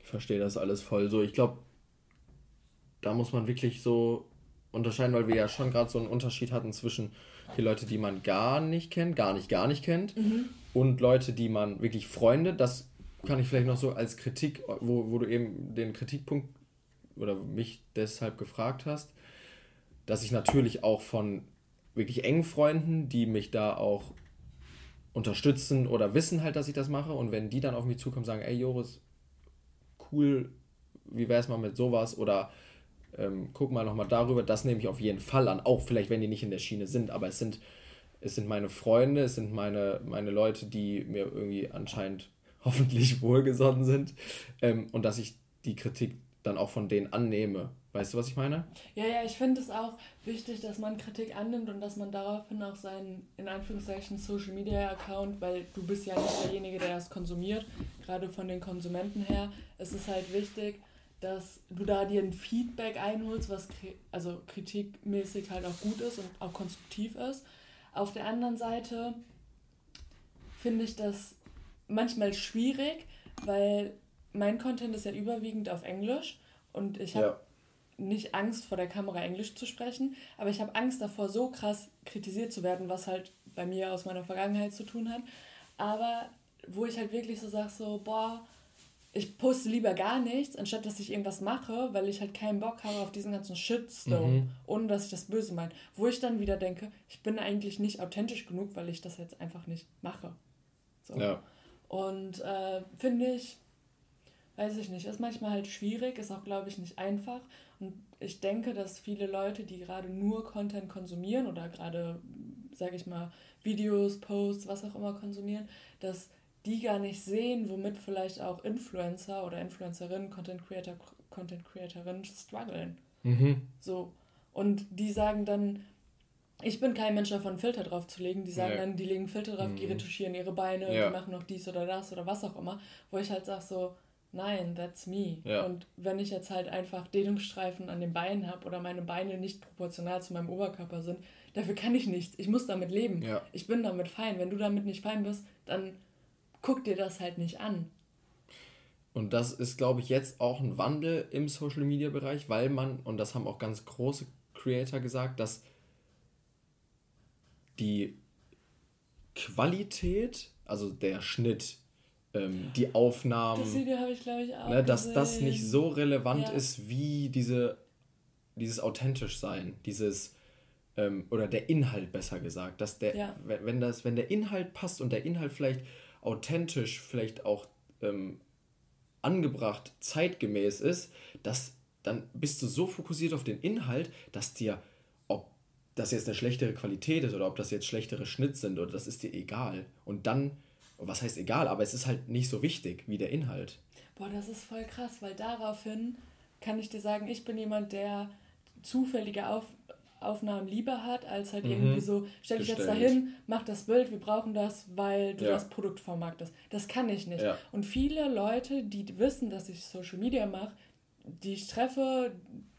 ich verstehe das alles voll. So, ich glaube, da muss man wirklich so unterscheiden, weil wir ja schon gerade so einen Unterschied hatten zwischen die Leute, die man gar nicht kennt, gar nicht, gar nicht kennt, mhm. und Leute, die man wirklich Freunde, das kann ich vielleicht noch so als Kritik, wo, wo du eben den Kritikpunkt oder mich deshalb gefragt hast, dass ich natürlich auch von wirklich engen Freunden, die mich da auch unterstützen oder wissen halt, dass ich das mache und wenn die dann auf mich zukommen und sagen, ey Joris, cool, wie wäre es mal mit sowas? Oder ähm, guck mal nochmal darüber, das nehme ich auf jeden Fall an, auch vielleicht, wenn die nicht in der Schiene sind, aber es sind, es sind meine Freunde, es sind meine, meine Leute, die mir irgendwie anscheinend hoffentlich wohlgesonnen sind ähm, und dass ich die Kritik dann auch von denen annehme. Weißt du, was ich meine? Ja, ja, ich finde es auch wichtig, dass man Kritik annimmt und dass man daraufhin auch seinen, in Anführungszeichen, Social Media Account, weil du bist ja nicht derjenige, der das konsumiert, gerade von den Konsumenten her, es ist halt wichtig, dass du da dir ein Feedback einholst, was also kritikmäßig halt auch gut ist und auch konstruktiv ist. Auf der anderen Seite finde ich das manchmal schwierig, weil mein Content ist ja überwiegend auf Englisch und ich habe ja. nicht Angst vor der Kamera Englisch zu sprechen, aber ich habe Angst davor, so krass kritisiert zu werden, was halt bei mir aus meiner Vergangenheit zu tun hat. Aber wo ich halt wirklich so sage, so, boah, ich poste lieber gar nichts, anstatt dass ich irgendwas mache, weil ich halt keinen Bock habe auf diesen ganzen Shitstorm, mhm. ohne dass ich das böse meine. Wo ich dann wieder denke, ich bin eigentlich nicht authentisch genug, weil ich das jetzt einfach nicht mache. So. Ja. Und äh, finde ich, weiß ich nicht, ist manchmal halt schwierig, ist auch, glaube ich, nicht einfach. Und ich denke, dass viele Leute, die gerade nur Content konsumieren oder gerade, sage ich mal, Videos, Posts, was auch immer konsumieren, dass die gar nicht sehen, womit vielleicht auch Influencer oder Influencerinnen, Content Creator, Content Creatorinnen strugglen. Mhm. So. Und die sagen dann, ich bin kein Mensch davon, Filter drauf zu legen. Die sagen nee. dann, die legen Filter drauf, mhm. die retuschieren ihre Beine, ja. die machen noch dies oder das oder was auch immer. Wo ich halt sage so, nein, that's me. Ja. Und wenn ich jetzt halt einfach Dehnungsstreifen an den Beinen habe oder meine Beine nicht proportional zu meinem Oberkörper sind, dafür kann ich nichts. Ich muss damit leben. Ja. Ich bin damit fein. Wenn du damit nicht fein bist, dann guck dir das halt nicht an. Und das ist, glaube ich, jetzt auch ein Wandel im Social-Media-Bereich, weil man, und das haben auch ganz große Creator gesagt, dass die Qualität, also der Schnitt, ähm, die Aufnahmen, das Video ich, ich, auch ne, dass gesehen. das nicht so relevant ja. ist wie diese, dieses authentisch sein, dieses ähm, oder der Inhalt besser gesagt, dass der, ja. wenn, das, wenn der Inhalt passt und der Inhalt vielleicht authentisch, vielleicht auch ähm, angebracht, zeitgemäß ist, dass dann bist du so fokussiert auf den Inhalt, dass dir, das jetzt eine schlechtere Qualität ist oder ob das jetzt schlechtere Schnitt sind oder das ist dir egal. Und dann, was heißt egal, aber es ist halt nicht so wichtig wie der Inhalt. Boah, das ist voll krass, weil daraufhin kann ich dir sagen, ich bin jemand, der zufällige Auf Aufnahmen lieber hat, als halt mhm. irgendwie so, stell dich jetzt dahin, mach das Bild, wir brauchen das, weil du ja. das Produkt vermarktest. Das kann ich nicht. Ja. Und viele Leute, die wissen, dass ich Social Media mache, die ich treffe,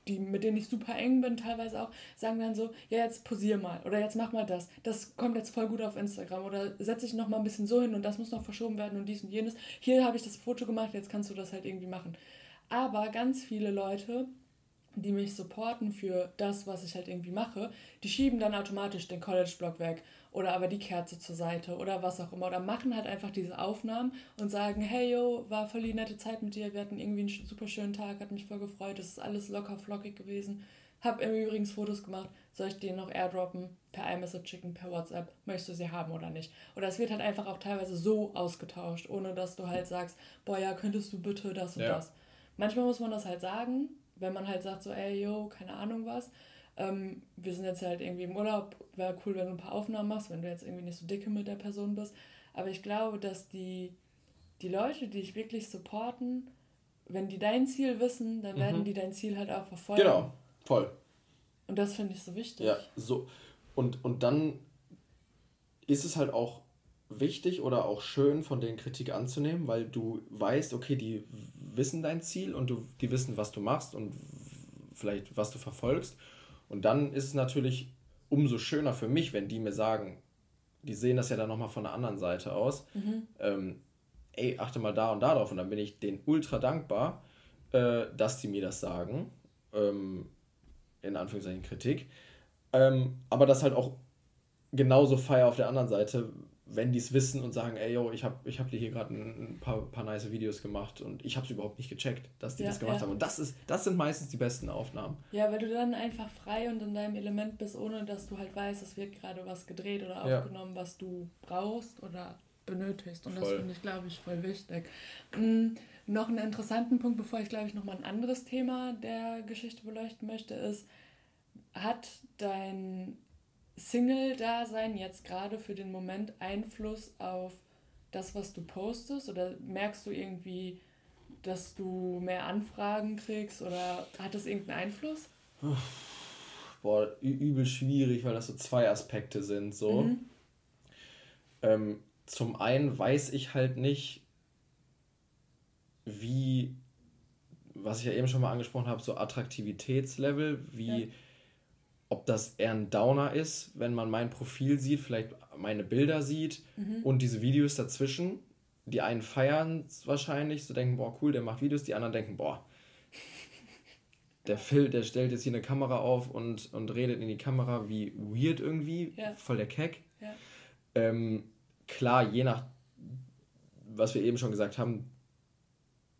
die, mit denen ich super eng bin, teilweise auch, sagen dann so, ja, jetzt posier mal oder jetzt mach mal das. Das kommt jetzt voll gut auf Instagram oder setze ich noch mal ein bisschen so hin und das muss noch verschoben werden und dies und jenes. Hier habe ich das Foto gemacht, jetzt kannst du das halt irgendwie machen. Aber ganz viele Leute die mich supporten für das, was ich halt irgendwie mache, die schieben dann automatisch den College-Blog weg oder aber die Kerze zur Seite oder was auch immer oder machen halt einfach diese Aufnahmen und sagen, hey yo, war voll die nette Zeit mit dir, wir hatten irgendwie einen super schönen Tag, hat mich voll gefreut, es ist alles locker flockig gewesen. Hab Übrigens Fotos gemacht, soll ich dir noch airdroppen, per iMessage schicken, per WhatsApp, möchtest du sie haben oder nicht? Oder es wird halt einfach auch teilweise so ausgetauscht, ohne dass du halt sagst, boah ja, könntest du bitte das und ja. das. Manchmal muss man das halt sagen, wenn man halt sagt so, ey, yo, keine Ahnung was, ähm, wir sind jetzt halt irgendwie im Urlaub, wäre cool, wenn du ein paar Aufnahmen machst, wenn du jetzt irgendwie nicht so dicke mit der Person bist. Aber ich glaube, dass die, die Leute, die dich wirklich supporten, wenn die dein Ziel wissen, dann werden mhm. die dein Ziel halt auch verfolgen. Genau, voll. Und das finde ich so wichtig. Ja, so. Und, und dann ist es halt auch wichtig oder auch schön, von denen Kritik anzunehmen, weil du weißt, okay, die wissen dein Ziel und du, die wissen, was du machst und vielleicht was du verfolgst. Und dann ist es natürlich umso schöner für mich, wenn die mir sagen, die sehen das ja dann nochmal von der anderen Seite aus, mhm. ähm, ey, achte mal da und da drauf. Und dann bin ich denen ultra dankbar, äh, dass die mir das sagen. Ähm, in Anführungszeichen Kritik. Ähm, aber das halt auch genauso feier auf der anderen Seite, wenn die es wissen und sagen, ey, yo, ich habe ich hab dir hier gerade ein, paar, paar nice Videos gemacht und ich habe es überhaupt nicht gecheckt, dass die ja, das gemacht ja. haben. Und das, ist, das sind meistens die besten Aufnahmen. Ja, weil du dann einfach frei und in deinem Element bist, ohne dass du halt weißt, es wird gerade was gedreht oder aufgenommen, ja. was du brauchst oder benötigst. Und voll. das finde ich, glaube ich, voll wichtig. Mhm. Noch einen interessanten Punkt, bevor ich, glaube ich, nochmal ein anderes Thema der Geschichte beleuchten möchte, ist, hat dein Single-Dasein jetzt gerade für den Moment Einfluss auf das, was du postest? Oder merkst du irgendwie, dass du mehr Anfragen kriegst? Oder hat das irgendeinen Einfluss? Boah, übel schwierig, weil das so zwei Aspekte sind. So. Mhm. Ähm, zum einen weiß ich halt nicht, wie, was ich ja eben schon mal angesprochen habe, so Attraktivitätslevel, wie. Ja ob das eher ein Downer ist, wenn man mein Profil sieht, vielleicht meine Bilder sieht mhm. und diese Videos dazwischen. Die einen feiern es wahrscheinlich, so denken, boah, cool, der macht Videos, die anderen denken, boah, der Phil, der stellt jetzt hier eine Kamera auf und, und redet in die Kamera wie weird irgendwie, ja. voll der Keck. Ja. Ähm, klar, je nach, was wir eben schon gesagt haben,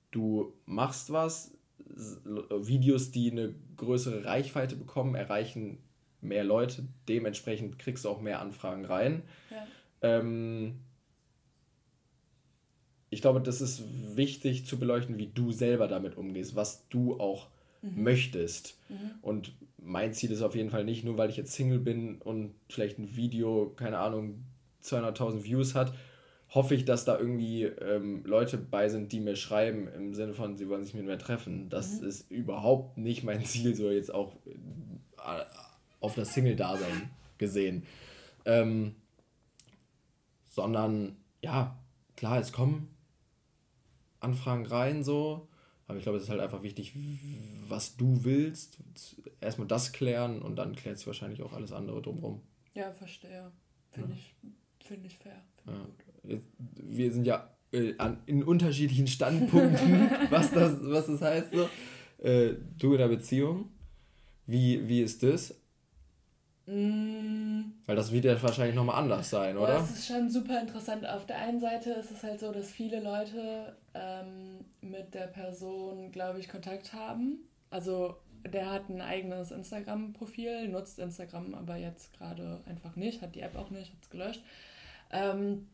du machst was, Videos, die eine größere Reichweite bekommen, erreichen mehr Leute. Dementsprechend kriegst du auch mehr Anfragen rein. Ja. Ähm, ich glaube, das ist wichtig zu beleuchten, wie du selber damit umgehst, was du auch mhm. möchtest. Mhm. Und mein Ziel ist auf jeden Fall nicht, nur weil ich jetzt Single bin und vielleicht ein Video, keine Ahnung, 200.000 Views hat, hoffe ich, dass da irgendwie ähm, Leute bei sind, die mir schreiben im Sinne von, sie wollen sich mit mir treffen. Das mhm. ist überhaupt nicht mein Ziel, so jetzt auch äh, auf das Single-Dasein gesehen. Ähm, sondern, ja, klar, es kommen Anfragen rein, so. Aber ich glaube, es ist halt einfach wichtig, was du willst. Erstmal das klären und dann klärt sich wahrscheinlich auch alles andere drumherum. Ja, verstehe. Finde ja. ich, find ich fair. Find ja. gut wir sind ja äh, an, in unterschiedlichen Standpunkten, was, das, was das heißt. So. Äh, du in der Beziehung, wie, wie ist das? Mm. Weil das wird ja wahrscheinlich nochmal anders sein, oder? Das ist schon super interessant. Auf der einen Seite ist es halt so, dass viele Leute ähm, mit der Person, glaube ich, Kontakt haben. Also der hat ein eigenes Instagram-Profil, nutzt Instagram aber jetzt gerade einfach nicht, hat die App auch nicht, hat es gelöscht. Ähm,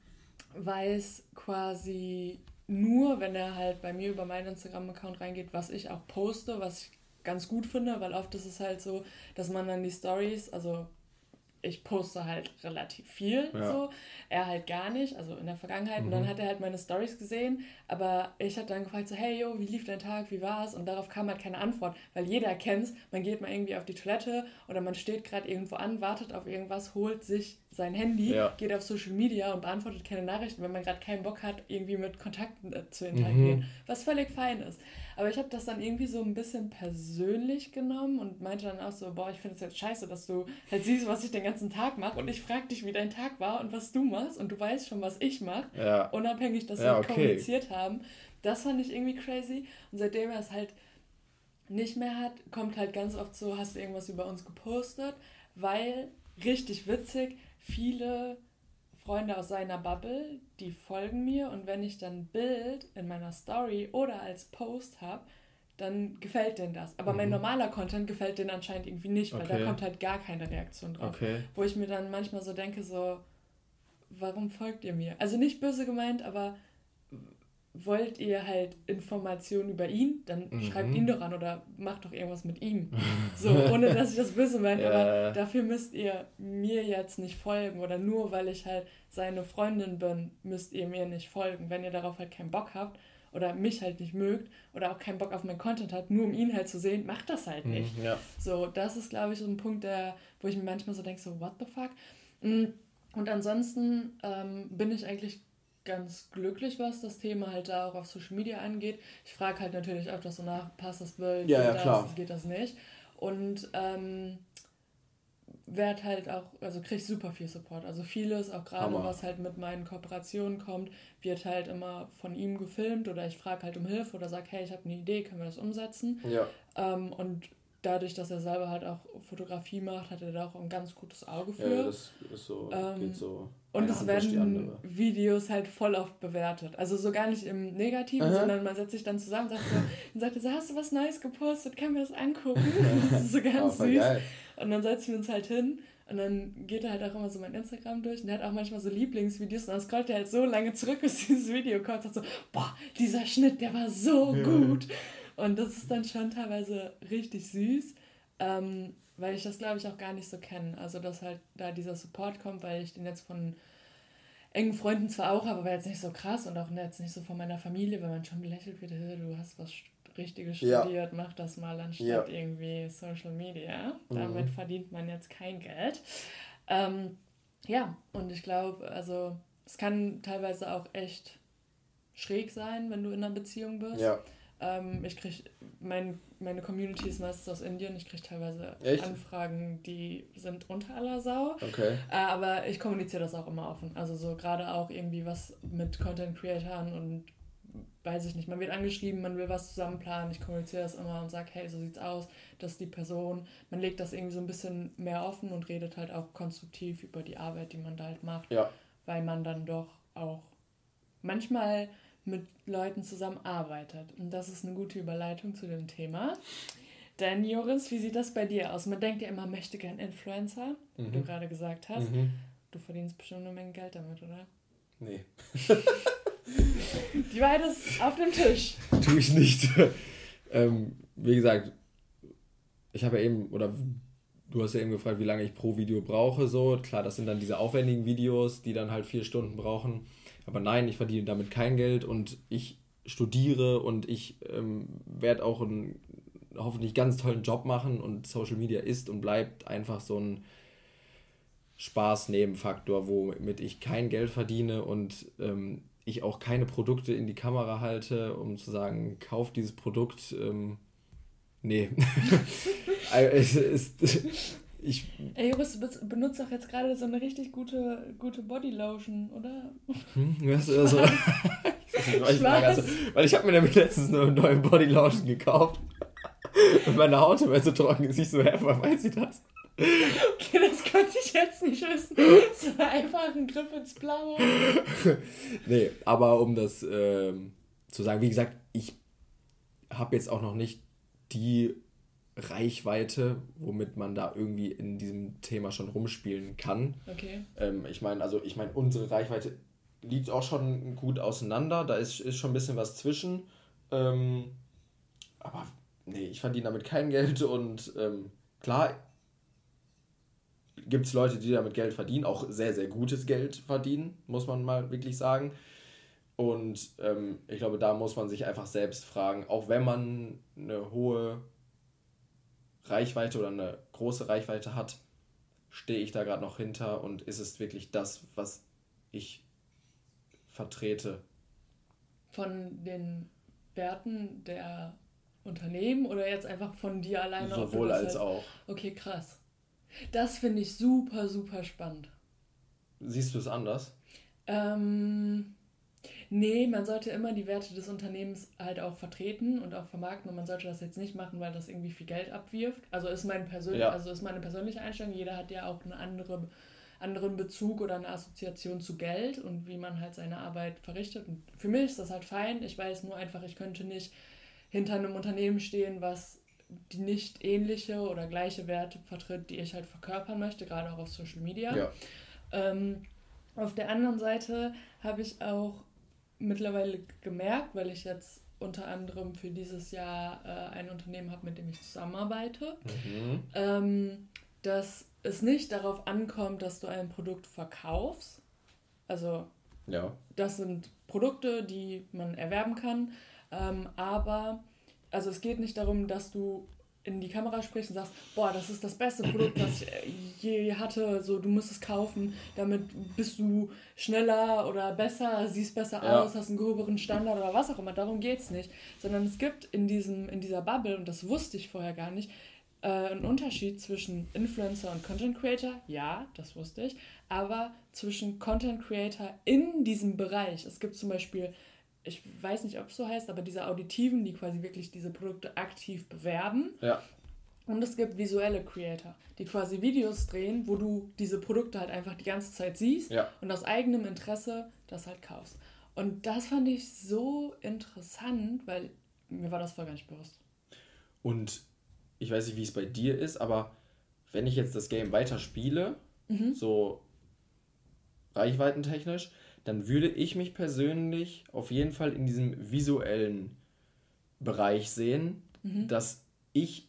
weiß quasi nur, wenn er halt bei mir über meinen Instagram-Account reingeht, was ich auch poste, was ich ganz gut finde, weil oft ist es halt so, dass man dann die Stories, also ich poste halt relativ viel ja. so, er halt gar nicht, also in der Vergangenheit. Mhm. Und dann mhm. hat er halt meine Stories gesehen, aber ich hatte dann gefragt so, hey yo, wie lief dein Tag, wie war's? Und darauf kam halt keine Antwort, weil jeder kennt's, man geht mal irgendwie auf die Toilette oder man steht gerade irgendwo an, wartet auf irgendwas, holt sich sein Handy, ja. geht auf Social Media und beantwortet keine Nachrichten, wenn man gerade keinen Bock hat, irgendwie mit Kontakten äh, zu interagieren, mhm. was völlig fein ist. Aber ich habe das dann irgendwie so ein bisschen persönlich genommen und meinte dann auch so, boah, ich finde es jetzt scheiße, dass du halt siehst, was ich den ganzen Tag mache und ich frage dich, wie dein Tag war und was du machst und du weißt schon, was ich mache, ja. unabhängig, dass ja, wir okay. kommuniziert haben. Das fand ich irgendwie crazy und seitdem er es halt nicht mehr hat, kommt halt ganz oft so, hast du irgendwas über uns gepostet, weil richtig witzig, viele Freunde aus seiner Bubble, die folgen mir und wenn ich dann ein Bild in meiner Story oder als Post habe, dann gefällt denen das. Aber mhm. mein normaler Content gefällt denen anscheinend irgendwie nicht, weil okay. da kommt halt gar keine Reaktion drauf. Okay. Wo ich mir dann manchmal so denke, so, warum folgt ihr mir? Also nicht böse gemeint, aber wollt ihr halt Informationen über ihn, dann mhm. schreibt ihn doch an oder macht doch irgendwas mit ihm. So, ohne dass ich das böse meine, ja. aber dafür müsst ihr mir jetzt nicht folgen oder nur weil ich halt seine Freundin bin, müsst ihr mir nicht folgen. Wenn ihr darauf halt keinen Bock habt oder mich halt nicht mögt oder auch keinen Bock auf meinen Content habt, nur um ihn halt zu sehen, macht das halt mhm, nicht. Mhm, ja. So, das ist glaube ich so ein Punkt, der, wo ich mir manchmal so denke, so what the fuck? Mm, und ansonsten ähm, bin ich eigentlich ganz glücklich, was das Thema halt da auch auf Social Media angeht. Ich frage halt natürlich öfters so nach, passt das Bild, ja, geht, ja, das, geht das nicht. Und ähm, werde halt auch, also kriege super viel Support. Also vieles, auch gerade was halt mit meinen Kooperationen kommt, wird halt immer von ihm gefilmt oder ich frage halt um Hilfe oder sage, hey, ich habe eine Idee, können wir das umsetzen? Ja. Ähm, und dadurch, dass er selber halt auch Fotografie macht, hat er da auch ein ganz gutes Auge für. Ja, das ist so, ähm, geht so. Und es werden Videos halt voll oft bewertet. Also so gar nicht im Negativen, Aha. sondern man setzt sich dann zusammen und sagt so, und sagt so, hast du was Neues gepostet, können wir das angucken? das ist so ganz oh, süß. Geil. Und dann setzen wir uns halt hin und dann geht er halt auch immer so mein Instagram durch und er hat auch manchmal so Lieblingsvideos und dann scrollt er halt so lange zurück, bis dieses Video kommt und sagt so, boah, dieser Schnitt, der war so gut. Und das ist dann schon teilweise richtig süß, ähm, weil ich das, glaube ich, auch gar nicht so kenne. Also, dass halt da dieser Support kommt, weil ich den jetzt von engen Freunden zwar auch, aber war jetzt nicht so krass und auch jetzt nicht so von meiner Familie, weil man schon belächelt wird, du hast was Richtiges studiert, ja. mach das mal anstatt ja. irgendwie Social Media. Damit mhm. verdient man jetzt kein Geld. Ähm, ja, und ich glaube, also es kann teilweise auch echt schräg sein, wenn du in einer Beziehung bist. Ja. Ähm, ich kriege, mein, meine Community ist meistens aus Indien. Ich kriege teilweise Echt? Anfragen, die sind unter aller Sau. Okay. Äh, aber ich kommuniziere das auch immer offen. Also so gerade auch irgendwie was mit Content Creatoren und weiß ich nicht, man wird angeschrieben, man will was zusammen planen, ich kommuniziere das immer und sage, hey, so sieht's aus, das ist die Person. Man legt das irgendwie so ein bisschen mehr offen und redet halt auch konstruktiv über die Arbeit, die man da halt macht. Ja. Weil man dann doch auch manchmal mit Leuten zusammenarbeitet. Und das ist eine gute Überleitung zu dem Thema. Denn Joris, wie sieht das bei dir aus? Man denkt ja immer, möchte gern Influencer, mhm. wie du gerade gesagt hast. Mhm. Du verdienst bestimmt eine Menge Geld damit, oder? Nee. Die Wahrheit ist auf dem Tisch. Tue ich nicht. ähm, wie gesagt, ich habe ja eben, oder du hast ja eben gefragt, wie lange ich pro Video brauche. So, klar, das sind dann diese aufwendigen Videos, die dann halt vier Stunden brauchen. Aber nein, ich verdiene damit kein Geld und ich studiere und ich ähm, werde auch einen hoffentlich ganz tollen Job machen und Social Media ist und bleibt einfach so ein Spaß-Nebenfaktor, womit ich kein Geld verdiene und ähm, ich auch keine Produkte in die Kamera halte, um zu sagen, kauf dieses Produkt. Ähm, nee. es ist, ich. Ey, Joris, du benutzt doch jetzt gerade so eine richtig gute, gute Bodylotion, oder? Hm, was, also, ich also, weil ich habe mir nämlich letztens eine neue Bodylotion gekauft. Und meine Haut immer so trocken ist. Ich so, hä, woher weiß ich das? Okay, das konnte ich jetzt nicht wissen. Es war einfach ein Griff ins Blaue. nee, aber um das ähm, zu sagen, wie gesagt, ich habe jetzt auch noch nicht die Reichweite, womit man da irgendwie in diesem Thema schon rumspielen kann. Okay. Ähm, ich meine, also ich meine, unsere Reichweite liegt auch schon gut auseinander. Da ist, ist schon ein bisschen was zwischen. Ähm, aber nee, ich verdiene damit kein Geld und ähm, klar gibt es Leute, die damit Geld verdienen, auch sehr, sehr gutes Geld verdienen, muss man mal wirklich sagen. Und ähm, ich glaube, da muss man sich einfach selbst fragen, auch wenn man eine hohe Reichweite oder eine große Reichweite hat, stehe ich da gerade noch hinter und ist es wirklich das, was ich vertrete? Von den Werten der Unternehmen oder jetzt einfach von dir alleine? Sowohl als halt... auch. Okay, krass. Das finde ich super, super spannend. Siehst du es anders? Ähm, nee, man sollte immer die Werte des Unternehmens halt auch vertreten und auch vermarkten und man sollte das jetzt nicht machen, weil das irgendwie viel Geld abwirft. Also ist, mein persönlich, ja. also ist meine persönliche Einstellung. Jeder hat ja auch eine andere anderen Bezug oder eine Assoziation zu Geld und wie man halt seine Arbeit verrichtet. Und für mich ist das halt fein. Ich weiß nur einfach, ich könnte nicht hinter einem Unternehmen stehen, was die nicht ähnliche oder gleiche Werte vertritt, die ich halt verkörpern möchte, gerade auch auf Social Media. Ja. Ähm, auf der anderen Seite habe ich auch mittlerweile gemerkt, weil ich jetzt unter anderem für dieses Jahr äh, ein Unternehmen habe, mit dem ich zusammenarbeite, mhm. ähm, dass es nicht darauf ankommt, dass du ein Produkt verkaufst. Also ja. das sind Produkte, die man erwerben kann, ähm, aber also es geht nicht darum, dass du in die Kamera sprichst und sagst, boah, das ist das beste Produkt, was ich je hatte, so du musst es kaufen, damit bist du schneller oder besser, siehst besser ja. aus, hast einen gröberen Standard oder was auch immer, darum geht es nicht, sondern es gibt in diesem in dieser Bubble und das wusste ich vorher gar nicht, äh, einen Unterschied zwischen Influencer und Content Creator, ja, das wusste ich, aber zwischen Content Creator in diesem Bereich. Es gibt zum Beispiel ich weiß nicht, ob es so heißt, aber diese Auditiven, die quasi wirklich diese Produkte aktiv bewerben. Ja. Und es gibt visuelle Creator, die quasi Videos drehen, wo du diese Produkte halt einfach die ganze Zeit siehst ja. und aus eigenem Interesse das halt kaufst. Und das fand ich so interessant, weil mir war das voll gar nicht bewusst. Und ich weiß nicht, wie es bei dir ist, aber wenn ich jetzt das Game weiter spiele, mhm. so reichweitentechnisch, dann würde ich mich persönlich auf jeden Fall in diesem visuellen Bereich sehen, mhm. dass ich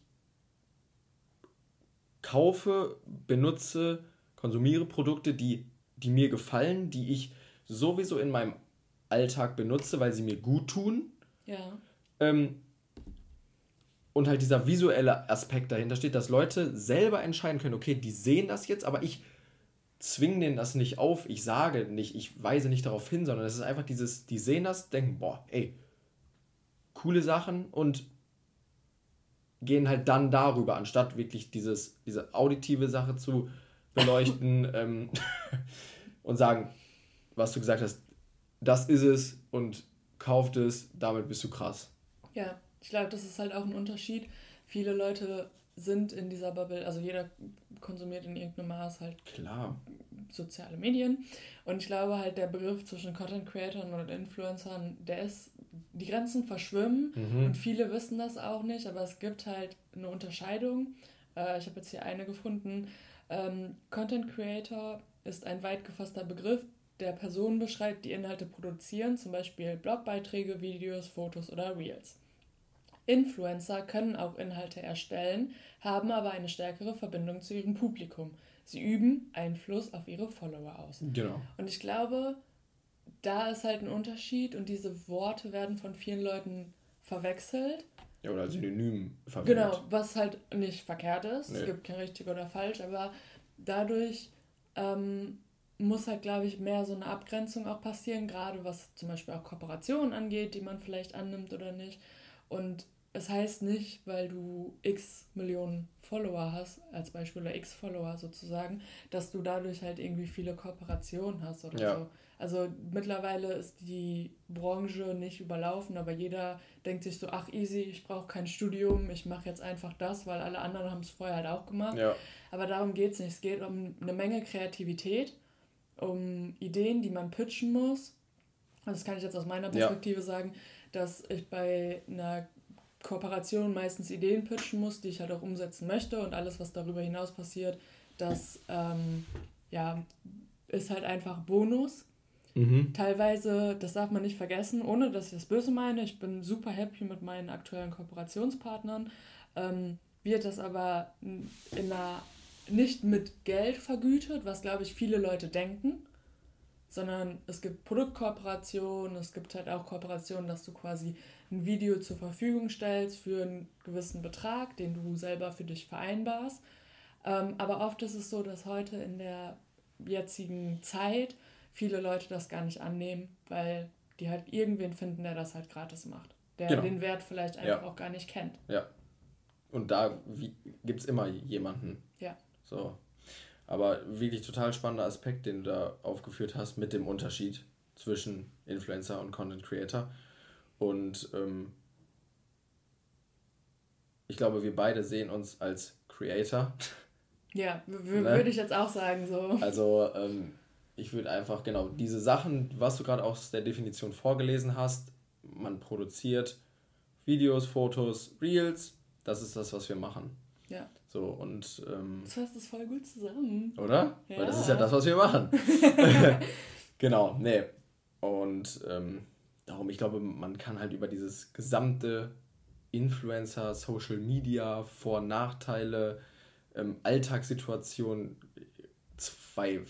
kaufe, benutze, konsumiere Produkte, die, die mir gefallen, die ich sowieso in meinem Alltag benutze, weil sie mir gut tun. Ja. Ähm, und halt dieser visuelle Aspekt dahinter steht, dass Leute selber entscheiden können, okay, die sehen das jetzt, aber ich zwinge denen das nicht auf, ich sage nicht, ich weise nicht darauf hin, sondern es ist einfach dieses, die sehen das, denken, boah, ey, coole Sachen und gehen halt dann darüber, anstatt wirklich dieses, diese auditive Sache zu beleuchten ähm, und sagen, was du gesagt hast, das ist es und kauft es, damit bist du krass. Ja, ich glaube, das ist halt auch ein Unterschied. Viele Leute sind in dieser Bubble, also jeder konsumiert in irgendeinem Maß halt Klar. soziale Medien. Und ich glaube halt, der Begriff zwischen Content Creators und Influencern, der ist, die Grenzen verschwimmen mhm. und viele wissen das auch nicht, aber es gibt halt eine Unterscheidung. Äh, ich habe jetzt hier eine gefunden. Ähm, Content Creator ist ein weit gefasster Begriff, der Personen beschreibt, die Inhalte produzieren, zum Beispiel Blogbeiträge, Videos, Fotos oder Reels. Influencer können auch Inhalte erstellen, haben aber eine stärkere Verbindung zu ihrem Publikum. Sie üben Einfluss auf ihre Follower aus. Genau. Und ich glaube, da ist halt ein Unterschied und diese Worte werden von vielen Leuten verwechselt. Ja, oder als Synonym verwendet. Genau, was halt nicht verkehrt ist. Nee. Es gibt kein richtig oder falsch, aber dadurch ähm, muss halt, glaube ich, mehr so eine Abgrenzung auch passieren, gerade was zum Beispiel auch Kooperationen angeht, die man vielleicht annimmt oder nicht. Und es heißt nicht, weil du x Millionen Follower hast, als Beispiel, oder x Follower sozusagen, dass du dadurch halt irgendwie viele Kooperationen hast oder ja. so. Also mittlerweile ist die Branche nicht überlaufen, aber jeder denkt sich so, ach easy, ich brauche kein Studium, ich mache jetzt einfach das, weil alle anderen haben es vorher halt auch gemacht. Ja. Aber darum geht es nicht. Es geht um eine Menge Kreativität, um Ideen, die man pitchen muss. Also das kann ich jetzt aus meiner Perspektive ja. sagen dass ich bei einer Kooperation meistens Ideen pitchen muss, die ich halt auch umsetzen möchte und alles, was darüber hinaus passiert, das ähm, ja, ist halt einfach Bonus. Mhm. Teilweise, das darf man nicht vergessen, ohne dass ich das böse meine, ich bin super happy mit meinen aktuellen Kooperationspartnern, ähm, wird das aber in einer, nicht mit Geld vergütet, was glaube ich viele Leute denken, sondern es gibt Produktkooperationen, es gibt halt auch Kooperationen, dass du quasi ein Video zur Verfügung stellst für einen gewissen Betrag, den du selber für dich vereinbarst. Ähm, aber oft ist es so, dass heute in der jetzigen Zeit viele Leute das gar nicht annehmen, weil die halt irgendwen finden, der das halt gratis macht. Der genau. den Wert vielleicht einfach ja. auch gar nicht kennt. Ja. Und da gibt es immer jemanden. Ja. So. Aber wirklich total spannender Aspekt, den du da aufgeführt hast, mit dem Unterschied zwischen Influencer und Content Creator. Und ähm, ich glaube, wir beide sehen uns als Creator. Ja, ne? würde ich jetzt auch sagen so. Also ähm, ich würde einfach, genau, diese Sachen, was du gerade aus der Definition vorgelesen hast, man produziert Videos, Fotos, Reels, das ist das, was wir machen. Ja. So, und. Ähm, das fasst das voll gut zusammen. Oder? Ja. Weil das ist ja das, was wir machen. genau, nee. Und ähm, darum, ich glaube, man kann halt über dieses gesamte Influencer, Social Media, Vor- und Nachteile, ähm, Alltagssituation zwei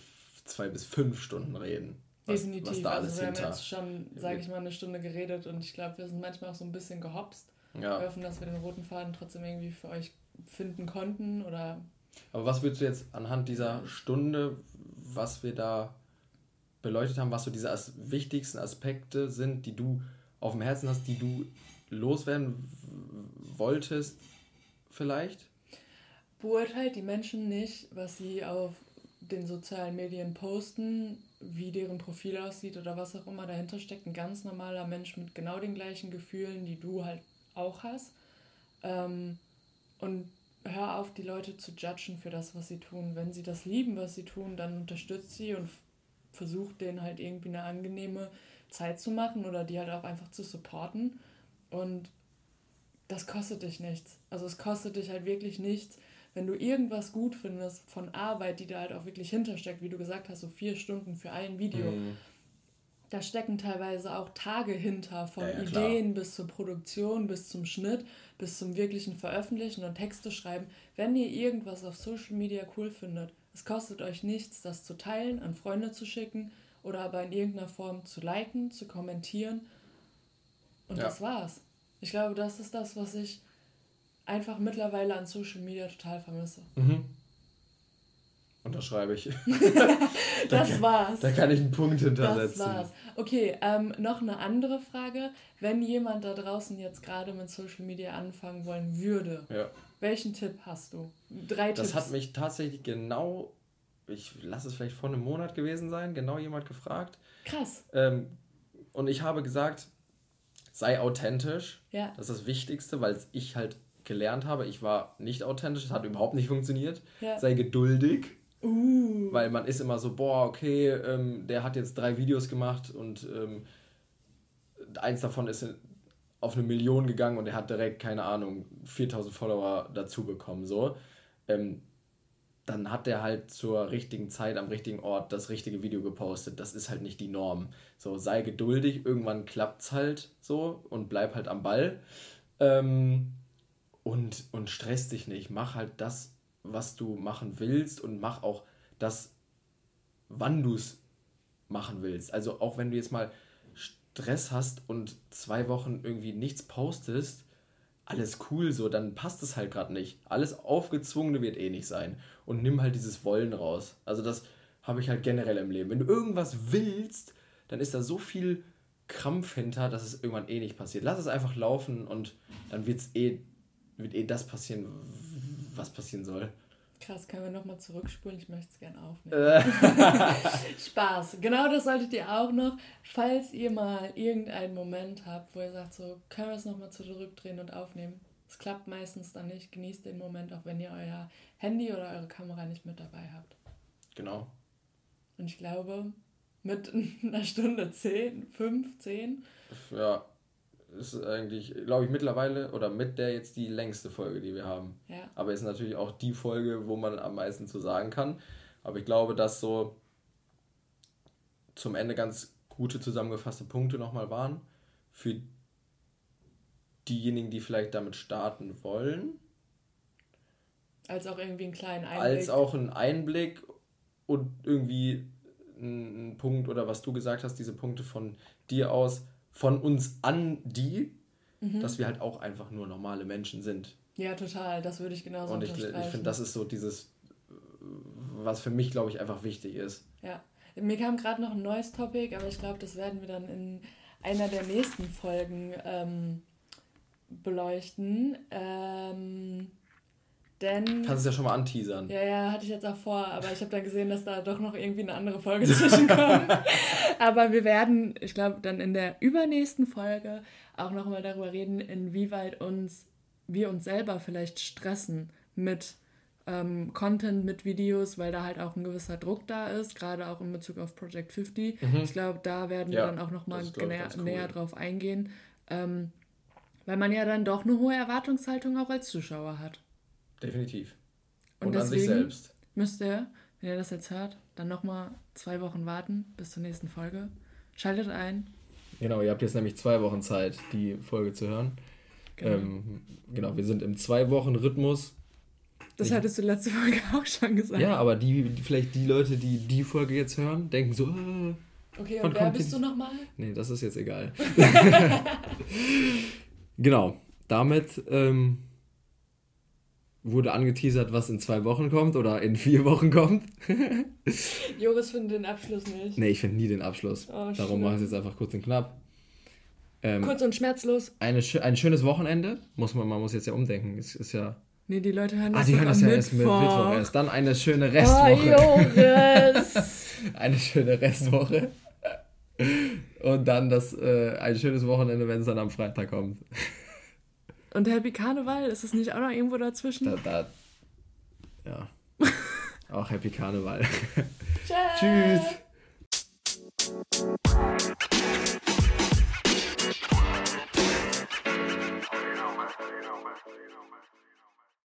zwei bis fünf Stunden reden. Was, Definitiv. Was da also alles also wir hinter. haben jetzt schon, sage ich mal, eine Stunde geredet und ich glaube, wir sind manchmal auch so ein bisschen gehopst. Ja. Wir hoffen, dass wir den roten Faden trotzdem irgendwie für euch finden konnten oder. Aber was würdest du jetzt anhand dieser Stunde, was wir da beleuchtet haben, was so diese as wichtigsten Aspekte sind, die du auf dem Herzen hast, die du loswerden wolltest, vielleicht? Beurteilt die Menschen nicht, was sie auf den sozialen Medien posten, wie deren Profil aussieht oder was auch immer dahinter steckt. Ein ganz normaler Mensch mit genau den gleichen Gefühlen, die du halt auch hast. Ähm, und hör auf, die Leute zu judgen für das, was sie tun. Wenn sie das lieben, was sie tun, dann unterstützt sie und versucht denen halt irgendwie eine angenehme Zeit zu machen oder die halt auch einfach zu supporten. Und das kostet dich nichts. Also es kostet dich halt wirklich nichts, wenn du irgendwas gut findest von Arbeit, die da halt auch wirklich hintersteckt, wie du gesagt hast, so vier Stunden für ein Video, mhm. Da stecken teilweise auch Tage hinter, von ja, ja, Ideen bis zur Produktion, bis zum Schnitt, bis zum wirklichen Veröffentlichen und Texte schreiben. Wenn ihr irgendwas auf Social Media cool findet, es kostet euch nichts, das zu teilen, an Freunde zu schicken oder aber in irgendeiner Form zu liken, zu kommentieren. Und ja. das war's. Ich glaube, das ist das, was ich einfach mittlerweile an Social Media total vermisse. Mhm. Unterschreibe ich. das da war's. Da kann ich einen Punkt hintersetzen. Das war's. Okay, ähm, noch eine andere Frage. Wenn jemand da draußen jetzt gerade mit Social Media anfangen wollen würde, ja. welchen Tipp hast du? Drei das Tipps. Das hat mich tatsächlich genau, ich lasse es vielleicht vor einem Monat gewesen sein, genau jemand gefragt. Krass. Ähm, und ich habe gesagt, sei authentisch. Ja. Das ist das Wichtigste, weil ich halt gelernt habe. Ich war nicht authentisch, es hat überhaupt nicht funktioniert. Ja. Sei geduldig. Uh. Weil man ist immer so, boah, okay, ähm, der hat jetzt drei Videos gemacht und ähm, eins davon ist auf eine Million gegangen und er hat direkt, keine Ahnung, 4000 Follower dazu bekommen. So. Ähm, dann hat der halt zur richtigen Zeit am richtigen Ort das richtige Video gepostet. Das ist halt nicht die Norm. So, sei geduldig, irgendwann klappt's halt so und bleib halt am Ball. Ähm, und, und stress dich nicht. Mach halt das, was du machen willst und mach auch das, wann du es machen willst. Also auch wenn du jetzt mal Stress hast und zwei Wochen irgendwie nichts postest, alles cool so, dann passt es halt gerade nicht. Alles Aufgezwungene wird eh nicht sein. Und nimm halt dieses Wollen raus. Also das habe ich halt generell im Leben. Wenn du irgendwas willst, dann ist da so viel Krampf hinter, dass es irgendwann eh nicht passiert. Lass es einfach laufen und dann wird es eh wird eh das passieren, was passieren soll. Krass, können wir nochmal zurückspulen? Ich möchte es gerne aufnehmen. Spaß. Genau das solltet ihr auch noch. Falls ihr mal irgendeinen Moment habt, wo ihr sagt, so, können wir es nochmal zurückdrehen und aufnehmen. Es klappt meistens dann nicht. Genießt den Moment, auch wenn ihr euer Handy oder eure Kamera nicht mit dabei habt. Genau. Und ich glaube, mit einer Stunde 10, 5, 10. Ja, ist eigentlich, glaube ich, mittlerweile oder mit der jetzt die längste Folge, die wir haben. Ja. Aber ist natürlich auch die Folge, wo man am meisten zu sagen kann. Aber ich glaube, dass so zum Ende ganz gute zusammengefasste Punkte nochmal waren. Für diejenigen, die vielleicht damit starten wollen. Als auch irgendwie einen kleinen Einblick. Als auch ein Einblick und irgendwie ein, ein Punkt oder was du gesagt hast, diese Punkte von dir aus, von uns an die, mhm. dass wir halt auch einfach nur normale Menschen sind. Ja, total. Das würde ich genauso Und ich, ich finde, das ist so dieses, was für mich, glaube ich, einfach wichtig ist. Ja. Mir kam gerade noch ein neues Topic, aber ich glaube, das werden wir dann in einer der nächsten Folgen ähm, beleuchten. Ähm, denn. Kannst es ja schon mal anteasern. Ja, ja, hatte ich jetzt auch vor, aber ich habe dann gesehen, dass da doch noch irgendwie eine andere Folge zwischenkommt. aber wir werden, ich glaube, dann in der übernächsten Folge auch nochmal darüber reden, inwieweit uns wir uns selber vielleicht stressen mit ähm, Content, mit Videos, weil da halt auch ein gewisser Druck da ist, gerade auch in Bezug auf Project 50. Mhm. Ich glaube, da werden ja, wir dann auch nochmal näher, cool. näher drauf eingehen. Ähm, weil man ja dann doch eine hohe Erwartungshaltung auch als Zuschauer hat. Definitiv. Und, Und deswegen an sich selbst. Müsst ihr, wenn ihr das jetzt hört, dann nochmal zwei Wochen warten bis zur nächsten Folge. Schaltet ein. Genau, ihr habt jetzt nämlich zwei Wochen Zeit, die Folge zu hören. Genau, ähm, genau wir sind im Zwei-Wochen-Rhythmus. Das ich, hattest du letzte Folge auch schon gesagt. Ja, aber die, die, vielleicht die Leute, die die Folge jetzt hören, denken so, äh, Okay, und wer bist du nochmal? Nee, das ist jetzt egal. genau, damit ähm, wurde angeteasert, was in zwei Wochen kommt oder in vier Wochen kommt. Joris findet den Abschluss nicht. Nee, ich finde nie den Abschluss. Oh, Darum mache ich es jetzt einfach kurz und knapp. Ähm, kurz und schmerzlos. Eine, ein schönes Wochenende. Muss man, man muss jetzt ja umdenken. Es ist ja. Nee, die Leute hören ah, das Ah, die hören das ja erst mit Mittwoch erst. Dann eine schöne Restwoche. Oh, Joris! eine schöne Restwoche. Und dann das, äh, ein schönes Wochenende, wenn es dann am Freitag kommt. Und Happy Karneval, ist es nicht auch noch irgendwo dazwischen? Da, da, ja. auch Happy Karneval. Tschüss. Tschüss.